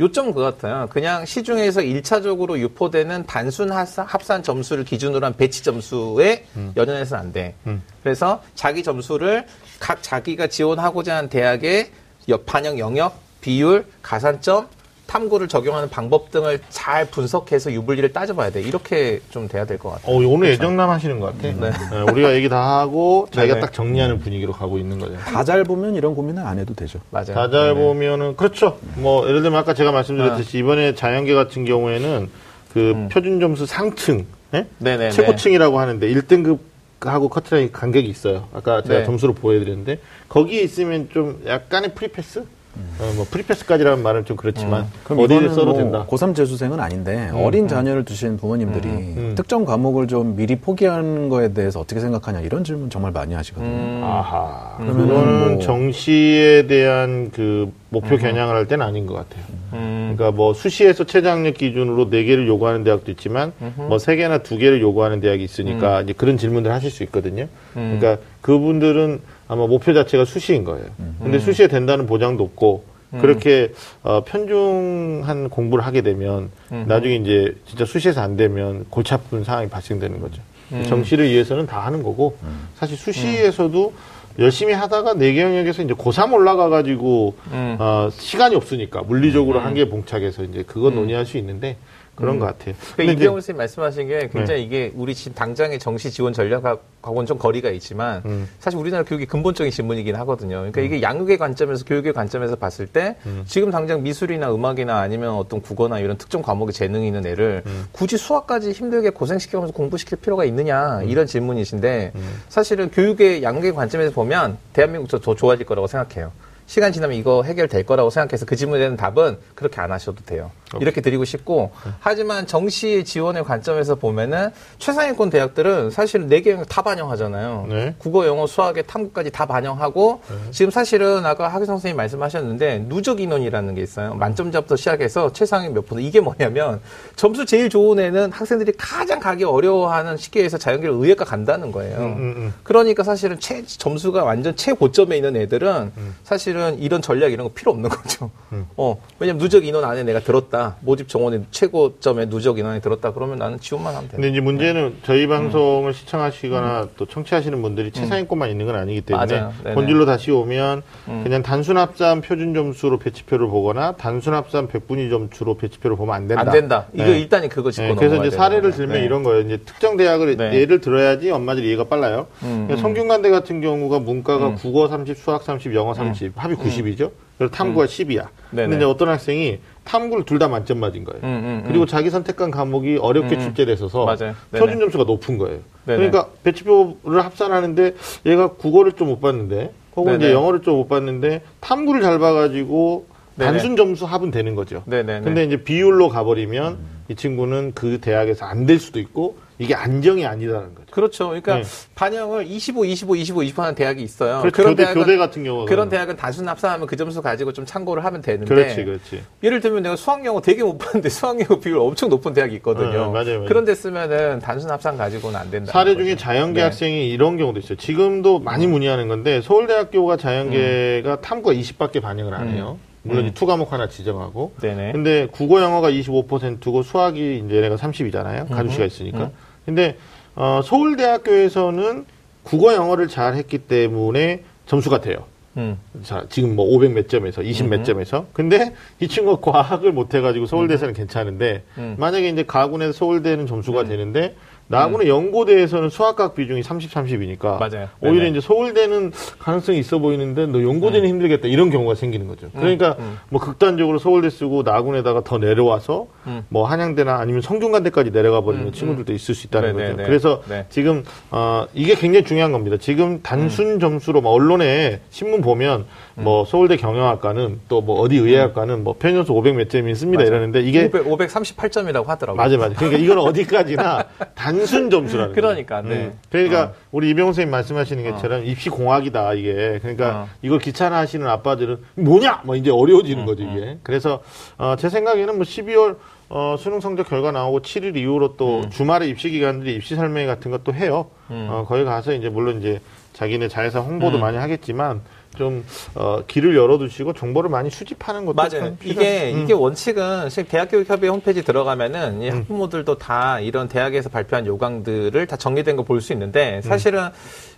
요점은 그거 같아요. 그냥 시중에서 일차적으로 유포되는 단순 합산, 합산 점수를 기준으로 한 배치 점수에 연연해서는 안 돼. 그래서 자기 점수를 각 자기가 지원하고자 하는 대학의 여- 반영 영역, 비율, 가산점, 탐구를 적용하는 방법 등을 잘 분석해서 유불리를 따져봐야 돼. 이렇게 좀 돼야 될 것 같아요. 어, 오늘 애정남 하시는 것 같아. 네. 네, 우리가 얘기 다 하고 자기가 네네. 딱 정리하는 분위기로 가고 있는 거죠. 다잘 보면 이런 고민은 안 해도 되죠. 맞아요. 다잘 네네. 보면은 그렇죠. 뭐 예를 들면 아까 제가 말씀드렸듯이 이번에 자연계 같은 경우에는 그 표준 점수 상층, 예? 네네네. 최고층이라고 하는데 1등급 하고 커트라인 간격이 있어요. 아까 제가 네. 점수를 보여드렸는데 거기에 있으면 좀 약간의 free pass, 어, 뭐 free pass까지라는 말은 좀 그렇지만 그럼 어디에 이거는 써도 뭐 된다. 고3 재수생은 아닌데 어린 자녀를 두신 부모님들이 음. 특정 과목을 좀 미리 포기하는 거에 대해서 어떻게 생각하냐 이런 질문 정말 많이 하시거든요. 음. 아하. 그러면은 그거는 뭐- 정시에 대한 그 목표 겨냥을 할 때는 아닌 것 같아요. 음. 그러니까 뭐 수시에서 최저학력 기준으로 네 개를 요구하는 대학도 있지만 뭐세 개나 두 개를 요구하는 대학이 있으니까 이제 그런 질문들 하실 수 있거든요. 그러니까 그분들은 아마 목표 자체가 수시인 거예요. 근데 수시에 된다는 보장도 없고 그렇게 어, 편중한 공부를 하게 되면 나중에 이제 진짜 수시에서 안 되면 골치 아픈 상황이 발생되는 거죠. 정시를 위해서는 다 하는 거고 사실 수시에서도 열심히 하다가 내개 영역에서 이제 고3 올라가가지고 음. 어, 시간이 없으니까 물리적으로 한계 봉착해서 이제 그거 논의할 수 있는데 그런 것 같아요. 그 네. 이병훈 선생님 말씀하신 게 굉장히 이게 우리 지금 당장의 정시 지원 전략하고는 좀 거리가 있지만 음. 사실 우리나라 교육의 근본적인 질문이긴 하거든요. 그러니까 이게 양육의 관점에서 교육의 관점에서 봤을 때 음. 지금 당장 미술이나 음악이나 아니면 어떤 국어나 이런 특정 과목에 재능이 있는 애를 음. 굳이 수학까지 힘들게 고생시켜가면서 공부시킬 필요가 있느냐 음. 이런 질문이신데 사실은 교육의 양육의 관점에서 보면 대한민국도 더 좋아질 거라고 생각해요. 시간 지나면 이거 해결될 거라고 생각해서 그 질문에 대한 답은 그렇게 안 하셔도 돼요. 이렇게 드리고 싶고 하지만 정시 지원의 관점에서 보면은 최상위권 대학들은 사실 네개 영역 다 반영하잖아요. 네. 국어, 영어, 수학의 탐구까지 다 반영하고 지금 사실은 아까 하기성 선생님 말씀하셨는데 누적 인원이라는 게 있어요. 만점자부터 시작해서 최상위 몇 분. 이게 뭐냐면 점수 제일 좋은 애는 학생들이 가장 가기 어려워하는 시기에서 자연계를 의예과 간다는 거예요. 음, 음. 그러니까 사실은 최, 점수가 완전 최고점에 있는 애들은 음. 사실은 이런 전략 이런 거 필요 없는 거죠. 어, 왜냐면 누적 인원 안에 내가 들었다. 모집 정원의 최고점에 누적 인원에 들었다. 그러면 나는 지원만 하면 근데 돼. 이제 문제는 저희 방송을 시청하시거나 또 청취하시는 분들이 최상위권만 있는 건 아니기 때문에. 본질로 다시 오면 그냥 단순 합산 표준 점수로 배치표를 보거나 단순 합산 백분위 점수로 배치표를 보면 안 된다. 안 된다. 이거 네. 일단은 그거 짚고 네, 그래서 이제 사례를 거죠. 들면 네. 이런 거예요. 이제 특정 대학을 네. 예를 들어야지 엄마들이 이해가 빨라요. 음, 그러니까 성균관대 같은 경우가 문과가 국어 30, 수학 30, 영어 30, 합이 90이죠. 그리고 탐구가 10이야. 음. 네네. 근데 이제 어떤 학생이 탐구를 둘 다 만점 맞은 거예요. 음, 음, 음. 그리고 자기 선택한 과목이 어렵게 출제돼서 맞아요. 네네. 표준 점수가 높은 거예요. 네네. 그러니까 배치표를 합산하는데 얘가 국어를 좀 못 봤는데 혹은 이제 네네. 영어를 좀 못 봤는데 탐구를 잘 봐가지고 네네. 단순 점수 합은 되는 거죠. 네네네. 근데 이제 비율로 가버리면 이 친구는 그 대학에서 안 될 수도 있고 이게 안정이 아니라는 거죠. 그렇죠. 그러니까 네. 반영을 25, 25, 25, 25 하는 대학이 있어요. 그렇죠. 그런 교대, 대학은- 교대 같은 경우가 그런 대학은 단순 합산하면 그 점수 가지고 좀 참고를 하면 되는데 그렇지, 그렇지. 예를 들면 내가 수학 영어 되게 못 봤는데 수학 영어 비율 엄청 높은 대학이 있거든요. 네, 맞아요, 맞아요. 그런 데 쓰면은 단순 합산 가지고는 안 된다. 사례 중에 자연계 네. 학생이 이런 경우도 있어요. 지금도 많이 문의하는 건데 서울대학교가 자연계가 탐구가 20밖에 반영을 안 해요. 물론 이투 과목 하나 지정하고. 음. 네네. 근데 국어 영어가 25%고 수학이 이제 얘네가 30이잖아요. 가주시가 있으니까. 근데 어, 서울대학교에서는 국어 영어를 잘 했기 때문에 점수가 돼요. 음. 자, 지금 뭐 500 몇 점에서 20 몇 점에서. 근데 이 친구가 과학을 못 해가지고 서울대에서는 괜찮은데 음. 만약에 이제 가군에서 서울대는 점수가 되는데 나군의 연고대에서는 수학학 비중이 30, 30이니까 맞아요. 오히려 네네. 이제 서울대는 가능성이 있어 보이는데 너 연고대는 힘들겠다 이런 경우가 생기는 거죠. 그러니까 뭐 극단적으로 서울대 쓰고 나군에다가 더 내려와서 음. 뭐 한양대나 아니면 성균관대까지 내려가 버리는 친구들도 있을 수 있다는 네네네. 거죠. 그래서 네. 지금 어 이게 굉장히 중요한 겁니다. 지금 단순 점수로 뭐 언론에 신문 보면 뭐 서울대 경영학과는 또 뭐 어디 의예학과는 뭐 편연수 500몇 점이 있습니다 맞아요. 이러는데 이게 500, 538점이라고 하더라고요. 맞아 맞아. 그러니까 이건 어디까지나 단순 점수라는. 그러니까, 네. 그러니까 우리 이병호 선생님 말씀하시는 것처럼 입시 공학이다 이게. 그러니까 어. 이걸 귀찮아 하시는 아빠들은 뭐냐 뭐 이제 어려워지는 거죠 이게. 그래서 어, 제 생각에는 뭐 12월 어, 수능 성적 결과 나오고 7일 이후로 또 주말에 입시 기관들이 입시 설명회 같은 것도 해요. 어, 거기 가서 이제 물론 이제 자기네 자회사 홍보도 음. 많이 하겠지만 좀 어, 길을 열어두시고 정보를 많이 수집하는 것도 맞아요. 참 이게. 음. 이게 원칙은 실 대학교육협의 홈페이지 들어가면은 이 학부모들도 다 이런 대학에서 발표한 요강들을 다 정리된 거 볼 수 있는데 사실은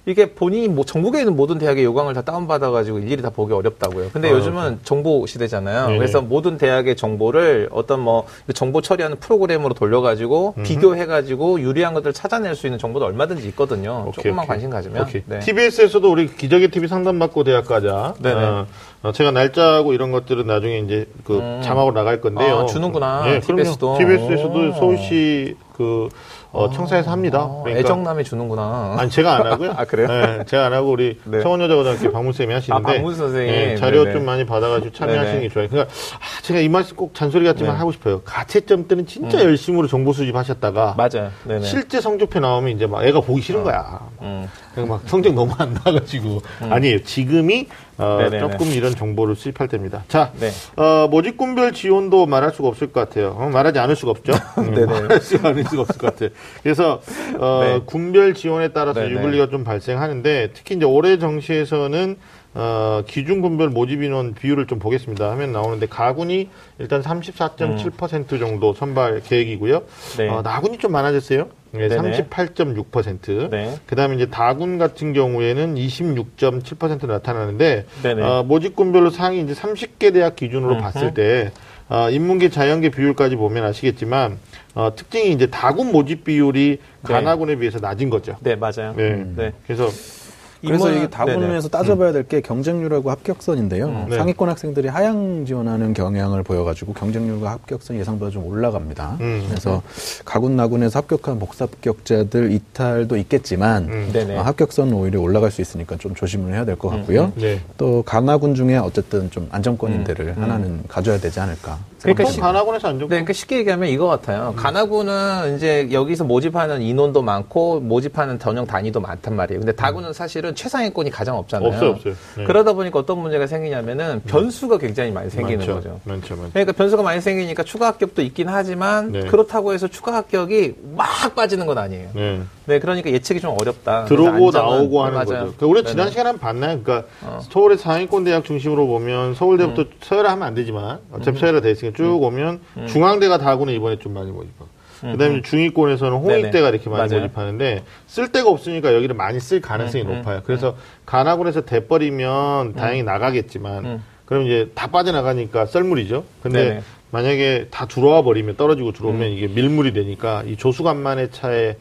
이게 본인이 뭐 전국에 있는 모든 대학의 요강을 다 다운받아가지고 일일이 다 보기 어렵다고요. 근데 아, 요즘은 정보 시대잖아요. 네네. 그래서 모든 대학의 정보를 어떤 뭐 정보 처리하는 프로그램으로 돌려가지고 비교해가지고 유리한 것들을 찾아낼 수 있는 정보도 얼마든지 있거든요. 오케이, 조금만 오케이. 관심 가지면. 오케이. 네. TBS에서도 우리 기적의 TV 상담받고 대학 가자. 네네. 어, 어, 제가 날짜하고 이런 것들은 나중에 이제 그 자막으로 나갈 건데요. 아, 주는구나. 예, TBS 도. 그럼요. TBS에서도 오. 서울시 그 어, 청사에서 합니다. 어, 그러니까 애정남이 주는구나. 아니 제가 안 하고요. 아, 그래요? 네, 제가 안 하고 우리 네. 청원여자고등학교 박문 쌤이 하시는데 아, 박문 선생님. 네, 자료 네네. 좀 많이 받아가지고 참여하시는. 게 좋아요. 그러니까 아, 제가 이 말씀 꼭 잔소리 같지만 네. 음. 하고 싶어요. 가채점 때는 진짜 열심으로 정보 수집하셨다가 맞아요. 네네. 실제 성적표 나오면 이제 막 애가 보기 싫은 거야. 음. 막 성적 너무 안 나가지고 아니에요. 지금이 어. 조금 이런 정보를 수집할 때입니다. 자, 네. 어, 모집군별 지원도 말할 수가 없을 것 같아요. 어, 말하지 않을 수가 없죠. 음, 네네. 말할 수가 않을 수가 없을 것 같아요. 그래서 어, 네. 군별 지원에 따라서 네네. 유불리가 좀 발생하는데 특히 이제 올해 정시에서는 어, 기준 군별 모집 인원 비율을 좀 보겠습니다. 하면 나오는데 가군이 일단 34.7% 정도 선발 계획이고요. 네. 어, 나군이 좀 많아졌어요. 네, 네네. 38.6%. 네. 그다음에 이제 다군 같은 경우에는 26.7% 나타나는데 네네. 어, 모집군별로 상위 이제 30개 대학 기준으로 음흠. 봤을 때 어, 인문계 자연계 비율까지 보면 아시겠지만 어, 특징이 이제 다군 모집 비율이 네. 가나군에 비해서 낮은 거죠. 네, 맞아요. 네. 네. 그래서 그래서 이게 다분에서 따져봐야 될 게 경쟁률하고 합격선인데요. 네. 상위권 학생들이 하향 지원하는 경향을 보여가지고 경쟁률과 합격선 예상보다 좀 올라갑니다. 음. 그래서 가군 나군에서 합격한 복사합격자들 이탈도 있겠지만 음. 어, 합격선 오히려 올라갈 수 있으니까 좀 조심을 해야 될 것 같고요. 네. 또 강하군 중에 어쨌든 좀 안정권인들을 하나는 가져야 되지 않을까. 그러니까 시- 가나군에서 안정. 네, 그러니까 쉽게 얘기하면 이거 같아요. 음. 가나군은 이제 여기서 모집하는 인원도 많고 모집하는 전형 단위도 많단 말이에요. 근데 다군은 사실은 최상위권이 가장 없잖아요. 없어요, 없어요. 네. 그러다 보니까 어떤 문제가 생기냐면은 변수가 굉장히 많이 생기는 많죠. 거죠. 많죠, 많죠. 그러니까 변수가 많이 생기니까 추가 합격도 있긴 하지만 네. 그렇다고 해서 추가 합격이 막 빠지는 건 아니에요. 네. 네, 그러니까 예측이 좀 어렵다. 들어오고 나오고 하는 맞아요. 거죠. 그러니까 우리가 네네. 지난 시간에 한번 봤나요? 그러니까 어. 서울의 상위권 대학 중심으로 보면 서울대부터 음. 서열화 하면 안 되지만 어차피 서열화 돼 있으니까 쭉 오면 중앙대가 다군에 이번에 좀 많이 모집하고 그다음에 중위권에서는 홍익대가 음. 이렇게 많이 맞아요. 모집하는데 쓸 데가 없으니까 여기를 많이 쓸 가능성이 음, 높아요. 그래서 가나군에서 돼버리면 다행히 나가겠지만 음. 그럼 이제 다 빠져나가니까 썰물이죠. 근데 네네. 음. 만약에 다 들어와 버리면 떨어지고 들어오면 이게 밀물이 되니까 이 조수간만의 차에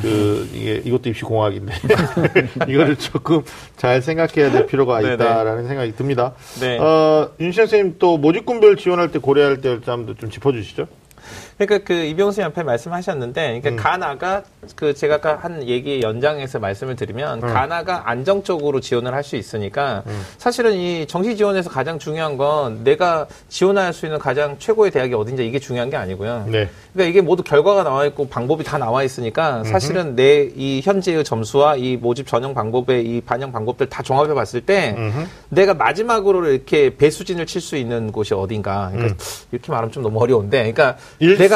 그 이게 이것도 입시 공학인데 이거를 조금 잘 생각해야 될 필요가. 있다라는 생각이 듭니다. 네. 어, 윤 선생님 또 모집군별 지원할 때 고려할 때 점도 좀 짚어주시죠. 그러니까 그 이병수 옆에 말씀하셨는데, 그러니까 음. 가나가 그 제가 아까 한 얘기 연장해서 말씀을 드리면 음. 가나가 안정적으로 지원을 할 수 있으니까 음. 사실은 이 정시 지원에서 가장 중요한 건 내가 지원할 수 있는 가장 최고의 대학이 어딘지 이게 중요한 게 아니고요. 네. 그러니까 이게 모두 결과가 나와 있고 방법이 다 나와 있으니까 사실은 내 이 현재의 점수와 이 모집 전형 방법의 이 반영 방법들 다 종합해 봤을 때. 내가 마지막으로 이렇게 배수진을 칠 수 있는 곳이 어딘가. 그러니까 이렇게 말하면 좀 너무 어려운데. 그러니까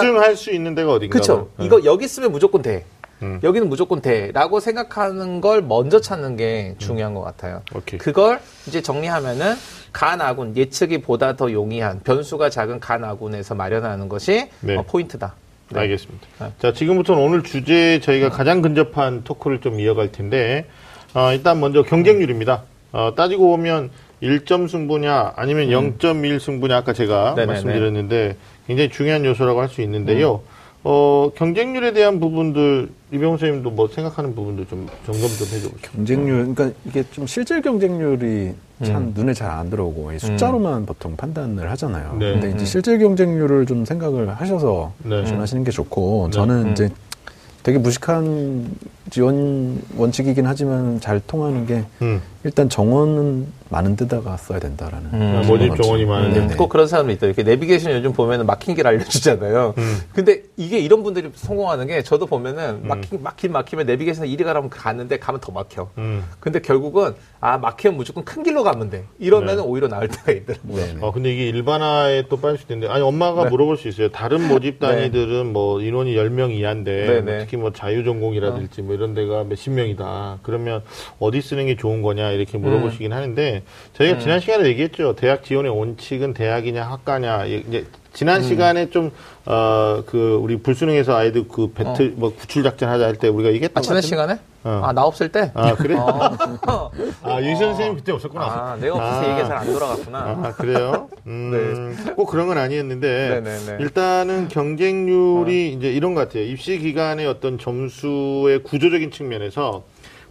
내가 1승 할 수 있는 데가 어딘가. 그쵸. 네. 이거 여기 쓰면 무조건 돼. 음. 여기는 무조건 돼. 라고 생각하는 걸 먼저 찾는 게 중요한 것 같아요. 오케이. 그걸 이제 정리하면은 간 아군, 예측이 보다 더 용이한 변수가 작은 간 아군에서 마련하는 것이 네. 어, 포인트다. 네. 알겠습니다. 네. 자, 지금부터는 오늘 주제에 저희가 가장 근접한 토크를 좀 이어갈 텐데, 어, 일단 먼저 경쟁률입니다. 어, 따지고 보면 1점 승부냐, 아니면 0.1 승부냐, 아까 제가 음. 네네네. 말씀드렸는데, 굉장히 중요한 요소라고 할 수 있는데요. 음. 어, 경쟁률에 대한 부분들, 이병호 선생님도 뭐 생각하는 부분도 좀 점검 좀 해줘보죠. 경쟁률, 그러니까 이게 좀 실질 경쟁률이 참 눈에 잘 안 들어오고 이 숫자로만 보통 판단을 하잖아요. 네. 근데 음. 이제 실질 경쟁률을 좀 생각을 하셔서 네. 지원하시는 게 좋고 네. 저는 음. 이제 되게 무식한 지원 원칙이긴 하지만 잘 통하는 게 음. 일단 정원은 많은 데다가 써야 된다라는 음. 모집. 정원이 많은 네, 데. 네. 꼭 그런 사람도 있다. 이렇게 내비게이션 요즘 보면은 막힌 길 알려주잖아요. 음. 근데 이게 이런 분들이 성공하는 게 저도 보면은 막힌, 막힌 막히면 내비게이션 이리 가라면 가는데 가면 더 막혀. 음. 근데 결국은 아 막히면 무조건 큰 길로 가면 돼. 이러면은 네. 오히려 나을 때가 있더라고요. 네, 네. 어, 근데 이게 일반화에 또 빠질 수 있는데, 아니, 엄마가 네. 물어볼 수 있어요. 다른 모집 단위들은 뭐 인원이 10명 이하인데, 네, 뭐 네. 특히 뭐 자유전공이라든지 뭐 이런 이런 데가 몇십 명이다. 그러면 어디 쓰는 게 좋은 거냐 이렇게 물어보시긴 하는데 저희가 지난 시간에 얘기했죠. 대학 지원의 원칙은 대학이냐 학과냐 이제 지난 시간에 좀 어 그 우리 불수능에서 아이들 그 배틀 뭐 구출 작전 하자 할 때 우리가 얘기했던 아, 것 지난? 시간에? 어. 아, 나 없을 때? 아 그래? 어. 아유 선생님 그때 없었구나. 아, 내가 없어서 아. 얘기가 잘안 돌아갔구나. 아, 그래요? 음, 꼭 그런 건 아니었는데, 네네네. 일단은 경쟁률이 이제 이런 것 같아요. 입시 기간의 어떤 점수의 구조적인 측면에서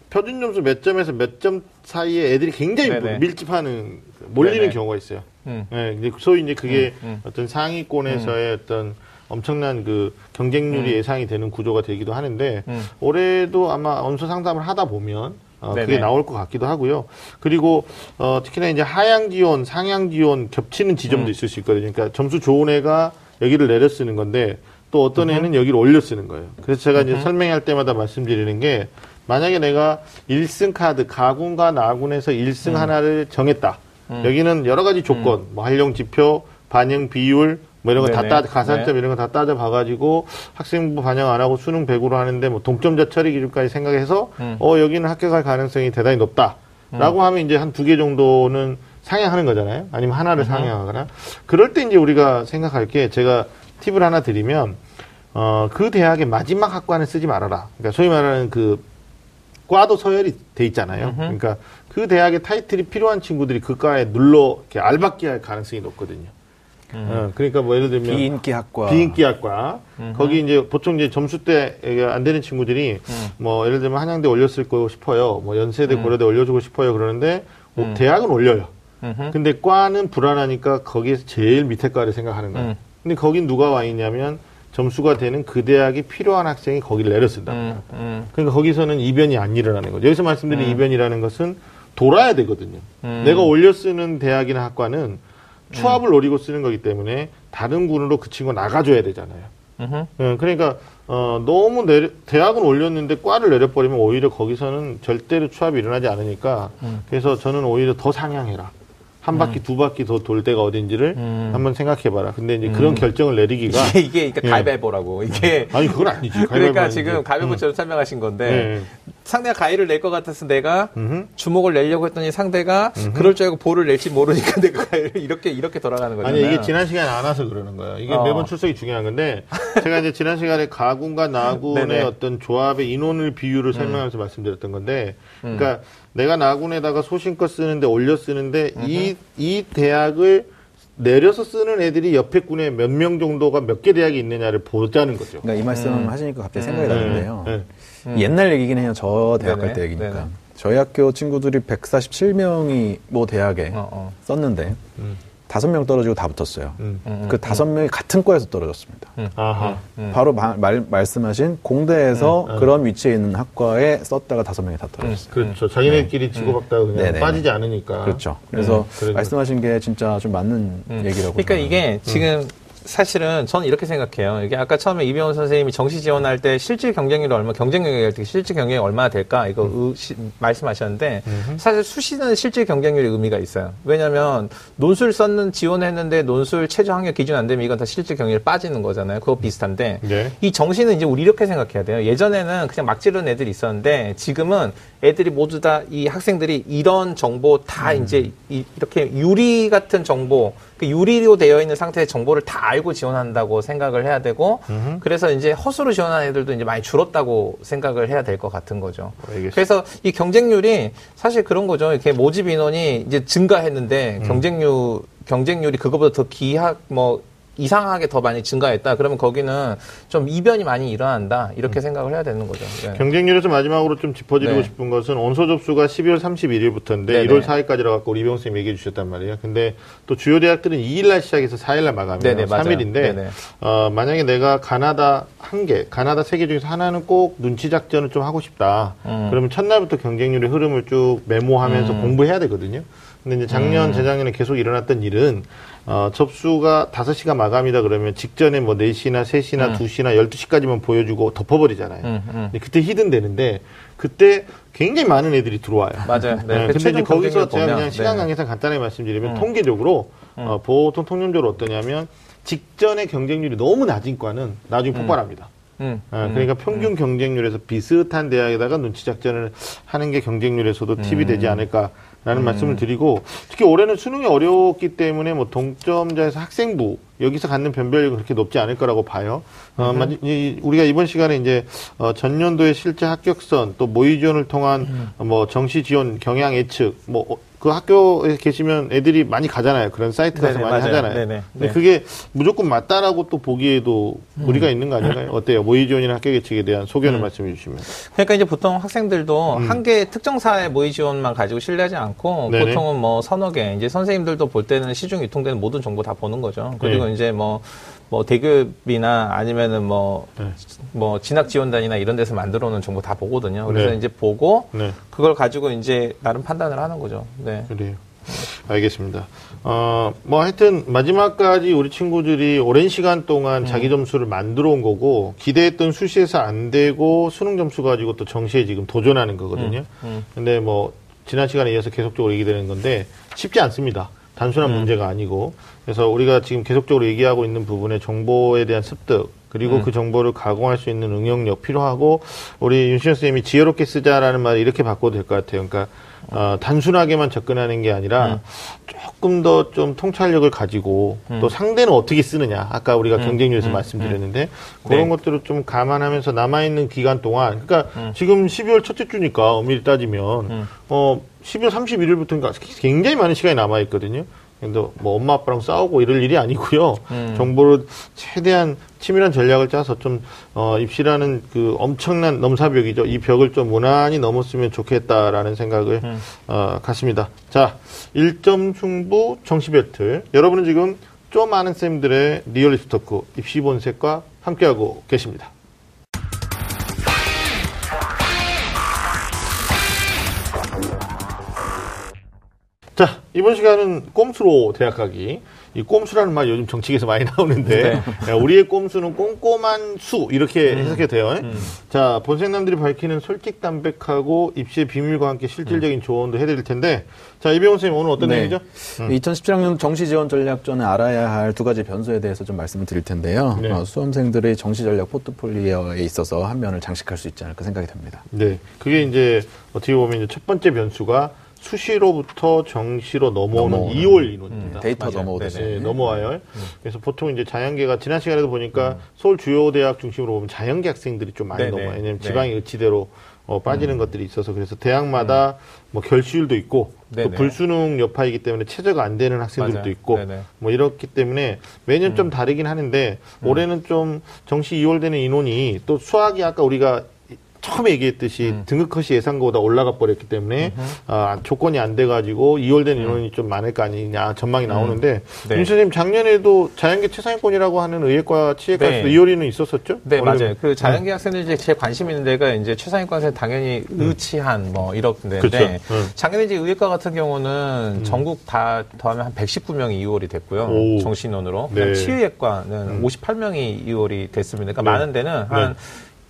표준 점수 몇 점에서 몇 점 사이에 애들이 굉장히 네네. 밀집하는, 몰리는 네네. 경우가 있어요. 음. 네, 소위 이제 그게 음, 음. 어떤 상위권에서의 어떤 엄청난 그 경쟁률이 예상이 되는 구조가 되기도 하는데 음. 올해도 아마 언수 상담을 하다 보면 어, 그게. 나올 것 같기도 하고요. 그리고 어, 특히나 이제 하향 지원, 상향 지원 겹치는 지점도 음. 있을 수 있거든요. 그러니까 점수 좋은 애가 여기를 내려 쓰는 건데 또 어떤 애는 여기를 올려 쓰는 거예요. 그래서 제가 이제 설명할 때마다 말씀드리는 게 만약에 내가 1승 카드 가군과 나군에서 1승 음. 하나를 정했다. 여기는 여러 가지 조건, 뭐 활용 지표, 반영 비율, 뭐 이런 거 다. 따, 가산점 네. 이런 거 다 따져 봐가지고 학생부 반영 안 하고 수능 100으로 하는데 뭐 동점자 처리 기준까지 생각해서 음. 어 여기는 합격할 가능성이 대단히 높다 라고 하면 이제 한 두 개 정도는 상향하는 거잖아요. 아니면 하나를 상향하거나 그럴 때 이제 우리가 생각할 게 제가 팁을 하나 드리면 어 그 대학의 마지막 학과는 쓰지 말아라. 그러니까 소위 말하는 그 과도 서열이 돼 있잖아요. 그러니까 그 대학의 타이틀이 필요한 친구들이 그 과에 눌러 이렇게 알박기 할 가능성이 높거든요. 어, 그러니까 뭐 예를 들면 비인기 학과. 비인기 학과 거기 이제 보통 이제 점수 때가 안 되는 친구들이 뭐 예를 들면 한양대 올렸을 거 싶어요. 뭐 연세대 고려대 올려주고 싶어요. 그러는데 뭐 대학은 올려요. 음흠. 근데 과는 불안하니까 거기에서 제일 밑에 과를 생각하는 거예요. 음. 근데 거긴 누가 와 있냐면 점수가 되는 그 대학이 필요한 학생이 거기를. 음, 음, 그러니까 거기서는 이변이 안 일어나는 거죠. 여기서 말씀드린 이변이라는 것은 돌아야 되거든요. 음. 내가 올려 쓰는 대학이나 학과는 추합을 노리고 쓰는 거기 때문에 다른 군으로 그 친구가 나가줘야 되잖아요. 예, 그러니까 어, 너무 내려, 대학은 올렸는데 과를 내려버리면 오히려 거기서는 절대로 추합이 일어나지 않으니까 그래서 저는 오히려 더 상향해라. 한 바퀴 두 바퀴 더 돌 때가 어딘지를 음. 한번 생각해봐라. 근데 이제 그런 결정을 내리기가 이게, 이게, 그러니까 예. 가위바위보라고. 이게. 아니 그건 아니지. 그러니까. 지금 가위바위보처럼 설명하신 건데, 예. 상대가 가위를 낼 것 같아서 내가 음흠. 주먹을 내려고 했더니 상대가 그럴 줄 알고 볼을 낼지 모르니까 내가 가위를 이렇게, 이렇게 돌아가는 거잖아요. 아니 이게 지난 시간에 안 와서 그러는 거예요. 이게 어. 매번 출석이 중요한 건데 제가 이제 지난 시간에 가군과 나군의. 음. 어떤 조합의 인원을 비율을 설명하면서 말씀드렸던 건데, 그러니까 내가 나군에다가 소신껏 쓰는데 올려 쓰는데 이 이 대학을 내려서 쓰는 애들이 옆에 군에 몇 명 정도가 몇 개 대학이 있느냐를 보자는 거죠. 그러니까 이 말씀 음. 하시니까 갑자기 생각이 나는데요. 네, 네. 옛날 얘기긴 해요. 저 대학. 갈 때 얘기니까. 네네. 저희 학교 친구들이 147명이 뭐 대학에 어, 어. 썼는데 음. 다섯 명 떨어지고 다 붙었어요. 음. 음, 그 다섯 명이 같은 과에서 떨어졌습니다. 아하. 음. 바로 마- 말, 말씀하신 공대에서 음. 그런 위치에 있는 학과에 썼다가 다섯 명이 다 떨어졌어요. 그렇죠. 자기네끼리 치고받다가 그냥 네네. 빠지지 않으니까. 그렇죠. 그래서 네, 말씀하신 게 진짜 좀 맞는 얘기라고. 그러니까 생각합니다. 이게 지금 사실은 저는 이렇게 생각해요. 이게 아까 처음에 이병헌 선생님이 정시 지원할 때 실질 경쟁률이 얼마, 경쟁 경쟁이 때 실질 경쟁이 얼마나 될까 이거 의- 시- 말씀하셨는데 사실 수시는 실질 경쟁률의 의미가 있어요. 왜냐하면 논술 썼는 지원했는데 논술 최저 학력 기준 안 되면 이건 다 실질 경쟁률 빠지는 거잖아요. 그거 비슷한데 네. 이 정시는 이제 우리 이렇게 생각해야 돼요. 예전에는 그냥 막 지르는 애들이 있었는데 지금은 애들이 모두 다 이 학생들이 이런 정보 다 이제 이, 렇게 유리 같은 정보, 그 유리로 되어 있는 상태의 정보를 다 알고 지원한다고 생각을 해야 되고 그래서 이제 허수로 지원하는 애들도 이제 많이 줄었다고 생각을 해야 될 것 같은 거죠. 알겠습니다. 그래서 이 경쟁률이 사실 그런 거죠. 이렇게 모집 인원이 이제 증가했는데 경쟁률 경쟁률이 그거보다 더 기하 뭐 이상하게 더 많이 증가했다. 그러면 거기는 좀 이변이 많이 일어난다. 이렇게 생각을 해야 되는 거죠. 예. 경쟁률에서 마지막으로 좀 짚어드리고 네. 싶은 것은 원서 접수가 12월 31일부터인데 네네. 1월 4일까지라고 갖고 우리 이병 선생님 얘기해 주셨단 말이에요. 근데 또 주요 대학들은 2일날 시작해서 4일날 마감이에요. 맞아요. 3일인데 네네. 어, 만약에 내가 가나다 한 개, 가나다 세 개 중에서 하나는 꼭 눈치 작전을 좀 하고 싶다. 음. 그러면 첫날부터 경쟁률의 흐름을 쭉 메모하면서 공부해야 되거든요. 근데 이제 작년, 음. 재작년에 계속 일어났던 일은 어, 접수가 5시가 마감이다 그러면 직전에 뭐 4시나 3시나 2시나 12시까지만 보여주고 덮어버리잖아요. 음, 음. 근데 그때 히든 되는데 그때 굉장히 많은 애들이 들어와요. 맞아요. 네. 네, 그 근데 이제 거기서 제가 보면, 그냥 시간 네. 관계상 간단하게 말씀드리면 통계적으로 어, 보통 통념적으로 어떠냐면 직전의 경쟁률이 너무 낮은 과는 나중에 폭발합니다. 음, 아, 그러니까 평균 경쟁률에서 비슷한 대학에다가 눈치 작전을 하는 게 경쟁률에서도 팁이 되지 않을까 라는 말씀을 드리고 특히 올해는 수능이 어려웠기 때문에 뭐 동점자에서 학생부 여기서 갖는 변별력은 그렇게 높지 않을 거라고 봐요. 어, 만- 이- 우리가 이번 시간에 이제 어, 전년도의 실제 합격선 또 모의 지원을 통한 뭐 정시 지원 경향 예측 뭐 그 학교에 계시면 애들이 많이 가잖아요. 그런 사이트 가서 네네, 많이 맞아요. 하잖아요. 네네, 근데 네. 그게 무조건 맞다라고 또 보기에도 무리가 있는 거 아닌가요? 어때요? 모의 지원이나 합격 예측에 대한 소견을 말씀해 주시면. 그러니까 이제 보통 학생들도 한개 특정사의 모의 지원만 가지고 신뢰하지 않고 음. 네네. 보통은 뭐 서너 개 이제 선생님들도 볼 때는 시중 유통되는 모든 정보 다 보는 거죠. 그리고 네. 이제 뭐 뭐 대교육이나 아니면은 뭐뭐 네. 진학 지원단이나 이런 데서 만들어 놓은 정보 다 보거든요. 그래서 네. 이제 보고 네. 그걸 가지고 이제 나름 판단을 하는 거죠. 네. 그래요. 알겠습니다. 어, 뭐 하여튼 마지막까지 우리 친구들이 오랜 시간 동안 자기 점수를 만들어 온 거고 기대했던 수시에서 안 되고 수능 점수 가지고 또 정시에 지금 도전하는 거거든요. 근데 뭐 지난 시간에 이어서 계속적으로 얘기되는 건데 쉽지 않습니다. 단순한 문제가 아니고. 그래서 우리가 지금 계속적으로 얘기하고 있는 부분에 정보에 대한 습득 그리고 그 정보를 가공할 수 있는 응용력 필요하고 우리 윤시현 선생님이 지혜롭게 쓰자라는 말을 이렇게 바꿔도 될 것 같아요. 그러니까 어, 단순하게만 접근하는 게 아니라 조금 더 좀 통찰력을 가지고 또 상대는 어떻게 쓰느냐. 아까 우리가 경쟁률에서 말씀드렸는데 그런 네. 것들을 좀 감안하면서 남아 있는 기간 동안 그러니까 지금 12월 첫째 주니까 엄밀히 따지면 어 12월 31일부터니까 굉장히 많은 시간이 남아 있거든요. 근데 뭐 엄마 아빠랑 싸우고 이럴 일이 아니고요. 정보를 최대한 치밀한 전략을 짜서 좀 어, 입시라는 그 엄청난 넘사벽이죠. 이 벽을 좀 무난히 넘었으면 좋겠다라는 생각을 어, 갖습니다. 자, 1점 승부 정시 배틀. 여러분은 지금 좀 아는 쌤들의 real 입시 talk 입시 본색과 함께하고 계십니다. 자, 이번 시간은 꼼수로 대학 가기. 이 꼼수라는 말 요즘 정치계에서 많이 나오는데, 야, 우리의 꼼수는 꼼꼼한 수, 이렇게 해석해도 돼요. 자, 본생남들이 밝히는 솔직 담백하고 입시의 비밀과 함께 실질적인 조언도 해드릴 텐데, 자, 이병훈 선생님 오늘 어떤 네. 내용이죠? 2017학년 정시 지원 전략 전에 알아야 할 두 가지 변수에 대해서 좀 말씀을 드릴 텐데요. 네. 어, 수험생들의 정시 전략 포트폴리오에 있어서 한 면을 장식할 수 있지 않을까 생각이 됩니다. 네. 그게 이제 어떻게 보면 이제 첫 번째 변수가 수시로부터 정시로 넘어오는 넘어오는. 2월 인원입니다. 데이터 맞아요. 넘어오듯이. 네, 넘어와요. 그래서 보통 이제 자연계가 지난 시간에도 보니까 서울 주요 대학 중심으로 보면 자연계 학생들이 좀 많이 네네. 넘어와요. 왜냐면 네. 지방의 의치대로 어, 빠지는 것들이 있어서 그래서 대학마다 뭐 결시율도 있고 또. 불수능 여파이기 때문에 최저가 안 되는 학생들도 맞아요. 있고 네네. 뭐 이렇기 때문에 매년 좀 다르긴 하는데 올해는 좀 정시 2월 되는 인원이 또 수학이 아까 우리가 처음에 얘기했듯이 등급 컷이 예상보다 올라가 버렸기 때문에 아, 조건이 안 돼가지고 2월 된 인원이 좀 많을 거 아니냐 전망이 나오는데 네. 윤 선생님 작년에도 자연계 최상위권이라고 하는 의예과 치예과에서 네. 2월에는 있었었죠? 네, 올해는- 맞아요. 그 자연계 학생들이 이제 제일 관심 있는 데가 이제 최상위권에서 당연히 의치한 뭐 이런 데인데 그쵸. 음. 작년에 이제 의예과 같은 경우는 전국 다 더하면 한 119명이 2월이 됐고요. 오. 정신원으로. 네. 음. 치의예과는 58명이 2월이 됐습니다. 그러니까 네. 많은 데는 한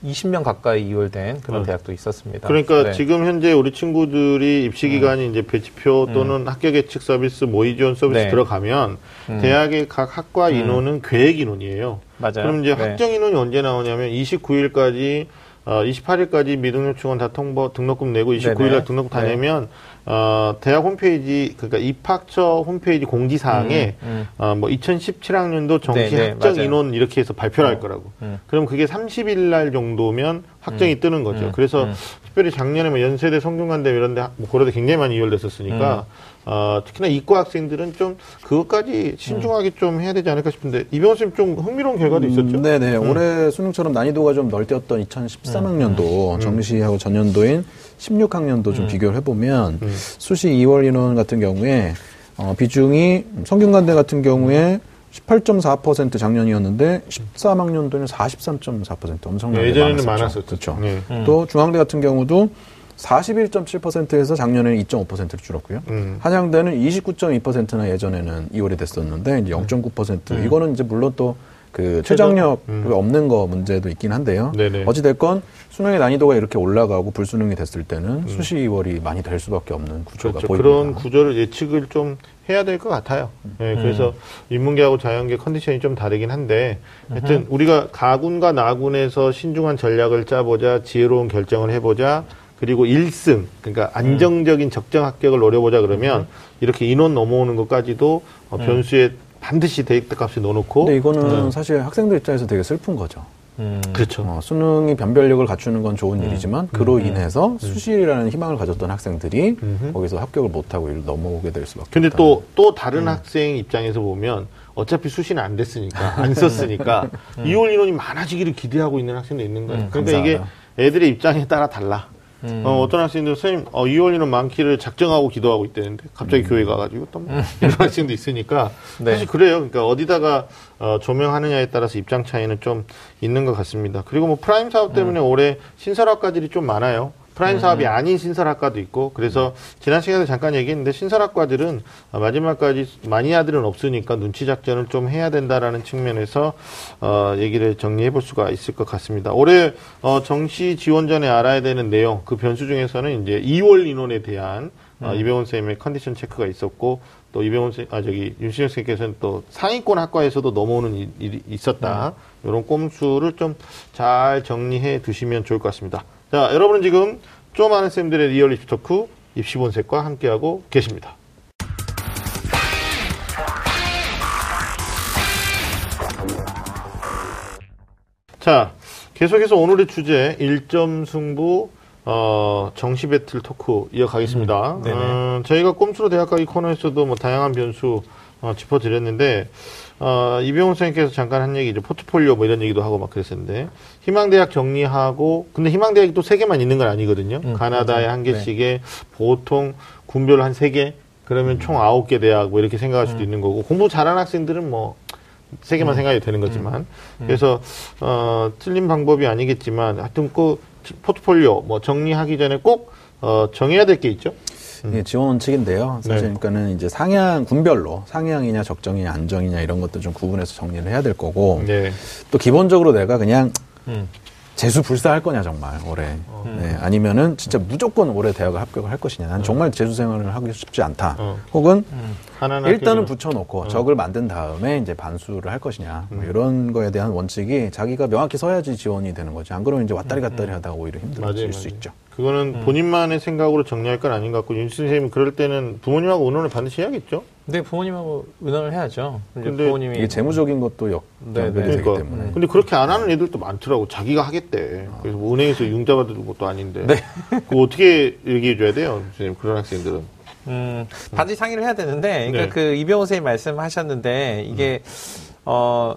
20명 가까이 2월 된 그런 음. 대학도 있었습니다. 그러니까 네. 지금 현재 우리 친구들이 입시 기간이 이제 배치표 또는 합격 예측 서비스 모의 지원 서비스 네. 들어가면 대학의 각 학과 인원은 계획 인원이에요. 맞아요. 그럼 이제 네. 확정 인원이 언제 나오냐면 29일까지 어, 28일까지 미등 요청원 다 통보 등록금 내고 29일 날. 등록금 다 네. 내면 어, 대학 홈페이지 그러니까 입학처 홈페이지 공지 사항에 음, 어, 뭐 2017학년도 정시 네, 네, 합정 맞아요. 인원 이렇게 해서 발표를 할 어, 거라고. 음. 그럼 그게 30일 날 정도면 확정이 뜨는 거죠. 음, 그래서 음. 특별히 작년에 뭐 연세대 성균관대 이런 데 뭐 고려대 굉장히 많이 이월됐었으니까 음. 어, 특히나 이과 학생들은 좀 그것까지 신중하게 좀 해야 되지 않을까 싶은데 이병헌 쌤좀 흥미로운 결과도 있었죠? 음, 네네. 올해 수능처럼 난이도가 좀 넓뛰었던 2013학년도 정시하고 전년도인 16학년도 좀 비교를 해보면 수시 2월 인원 같은 경우에 어, 비중이 성균관대 같은 경우에 18.4% 작년이었는데 13학년도는 43.4% 엄청나게 예전에는 많았었죠. 많았었죠. 그렇죠. 네. 또 중앙대 같은 경우도 41.7%에서 작년에는 2.5%로 줄었고요. 음. 한양대는 29.2%나 예전에는 2월이 됐었는데 이제 0.9% 이거는 이제 물론 또 그 최저학력 음. 없는 거 문제도 있긴 한데요. 네네. 어찌됐건 수능의 난이도가 이렇게 올라가고 불수능이 됐을 때는 수시 2월이 많이 될 수밖에 없는 구조가 음. 그렇죠. 보입니다. 그런 구조를 예측을 좀 해야 될 것 같아요. 예, 그래서 인문계하고 자연계 컨디션이 좀 다르긴 한데, 하여튼 우리가 가군과 나군에서 신중한 전략을 짜보자, 지혜로운 결정을 해보자, 그리고 1승, 그러니까 안정적인 적정 합격을 노려보자 그러면 이렇게 인원 넘어오는 것까지도 어, 변수에 반드시 데이터 값을 넣어놓고. 근데 이거는 사실 학생들 입장에서 되게 슬픈 거죠. 음. 그렇죠. 어, 수능이 변별력을 갖추는 건 좋은 일이지만 그로 인해서 수시라는 희망을 가졌던 학생들이. 거기서 합격을 못하고 넘어오게 될 수밖에 근데 없다. 또, 또 다른 학생 입장에서 보면 어차피 수시는 안 됐으니까, 안 썼으니까, 이월 인원이 많아지기를 기대하고 있는 학생도 있는 거예요. 음, 그러니까 이게 감사하다. 애들의 입장에 따라 달라. 어, 어떤 학생들 선생님 어, 이월 인원 많기를 작정하고 기도하고 있다는데 갑자기 교회 가가지고 또 뭐, 이런 학생도 있으니까 네. 사실 그래요. 그러니까 어디다가 어, 조명하느냐에 따라서 입장 차이는 좀 있는 것 같습니다. 그리고 뭐 프라임 사업 때문에 올해 신설학과들이 좀 많아요. 프라임 사업이 아닌 신설학과도 있고 그래서 지난 시간에 잠깐 얘기했는데 신설학과들은 어, 마지막까지 마니아들은 없으니까 눈치 작전을 좀 해야 된다라는 측면에서 어, 얘기를 정리해 볼 수가 있을 것 같습니다. 올해 어, 정시 지원 전에 알아야 되는 내용 그 변수 중에서는 이제 이월 인원에 대한 어, 이병훈 쌤의 컨디션 체크가 있었고 또 이병훈 쌤, 아 저기 윤신영 쌤께서는 또 상위권 학과에서도 넘어오는 일- 일이 있었다. 이런 꼼수를 좀 잘 정리해 두시면 좋을 것 같습니다. 자, 여러분은 지금 좀 아는 쌤들의 리얼 입시 토크 입시 본색과 함께하고 계십니다. 자, 계속해서 오늘의 주제 1점 승부 어, 정시 배틀 토크 이어가겠습니다. 네네. 어, 저희가 꼼수로 대학 가기 코너에서도 뭐 다양한 변수 어, 짚어드렸는데 어, 이병훈 선생님께서 잠깐 한 얘기 이제 포트폴리오 뭐 이런 얘기도 하고 막 그랬었는데 희망대학 정리하고 근데 희망대학이 또 세 개만 있는 건 아니거든요. 음, 가나다에. 한 개씩에 보통 군별 한 세 개? 그러면 총 아홉 개 대학 뭐 이렇게 생각할 수도 있는 거고 공부 잘하는 학생들은 뭐 세 개만 생각이 되는 거지만. 그래서 어 틀린 방법이 아니겠지만 하여튼 그 포트폴리오 뭐 정리하기 전에 꼭 어, 정해야 될 게 있죠. 이게 지원 원칙인데요. 사실 네. 그러니까는 이제 상향 군별로 상향이냐 적정이냐 안정이냐 이런 것도 좀 구분해서 정리를 해야 될 거고 네. 또 기본적으로 내가 그냥 음. 재수 불사할 거냐 정말 올해 네, 아니면은 진짜 무조건 올해 대학을 합격을 할 것이냐 난 정말 재수 생활을 하고 싶지 않다 어. 혹은 하나는 일단은 붙여놓고 적을 만든 다음에 이제 반수를 할 것이냐 뭐 이런 거에 대한 원칙이 자기가 명확히 서야지 지원이 되는 거지 안 그러면 이제 왔다리 갔다리 하다가 오히려 힘들어질 맞아요, 수 맞아요. 있죠 그거는 본인만의 생각으로 정리할 건 아닌 것 같고 윤 선생님이 그럴 때는 부모님하고 의논을 반드시 해야겠죠. 근데 부모님하고 의논을 해야죠. 근데 부모님이 이게 재무적인 것도 역, 네, 연결이 네. 되기 그러니까. 때문에 근데 그렇게 안 하는 애들도 많더라고. 자기가 하겠대. 그래서 뭐 은행에서 융자 받는 것도 아닌데. 네. 그거 어떻게 얘기해 줘야 돼요, 선생님? 그런 학생들은. 음, 반드시 상의를 해야 되는데, 그러니까 네. 그 이병호 선생님 말씀하셨는데, 이게, 어,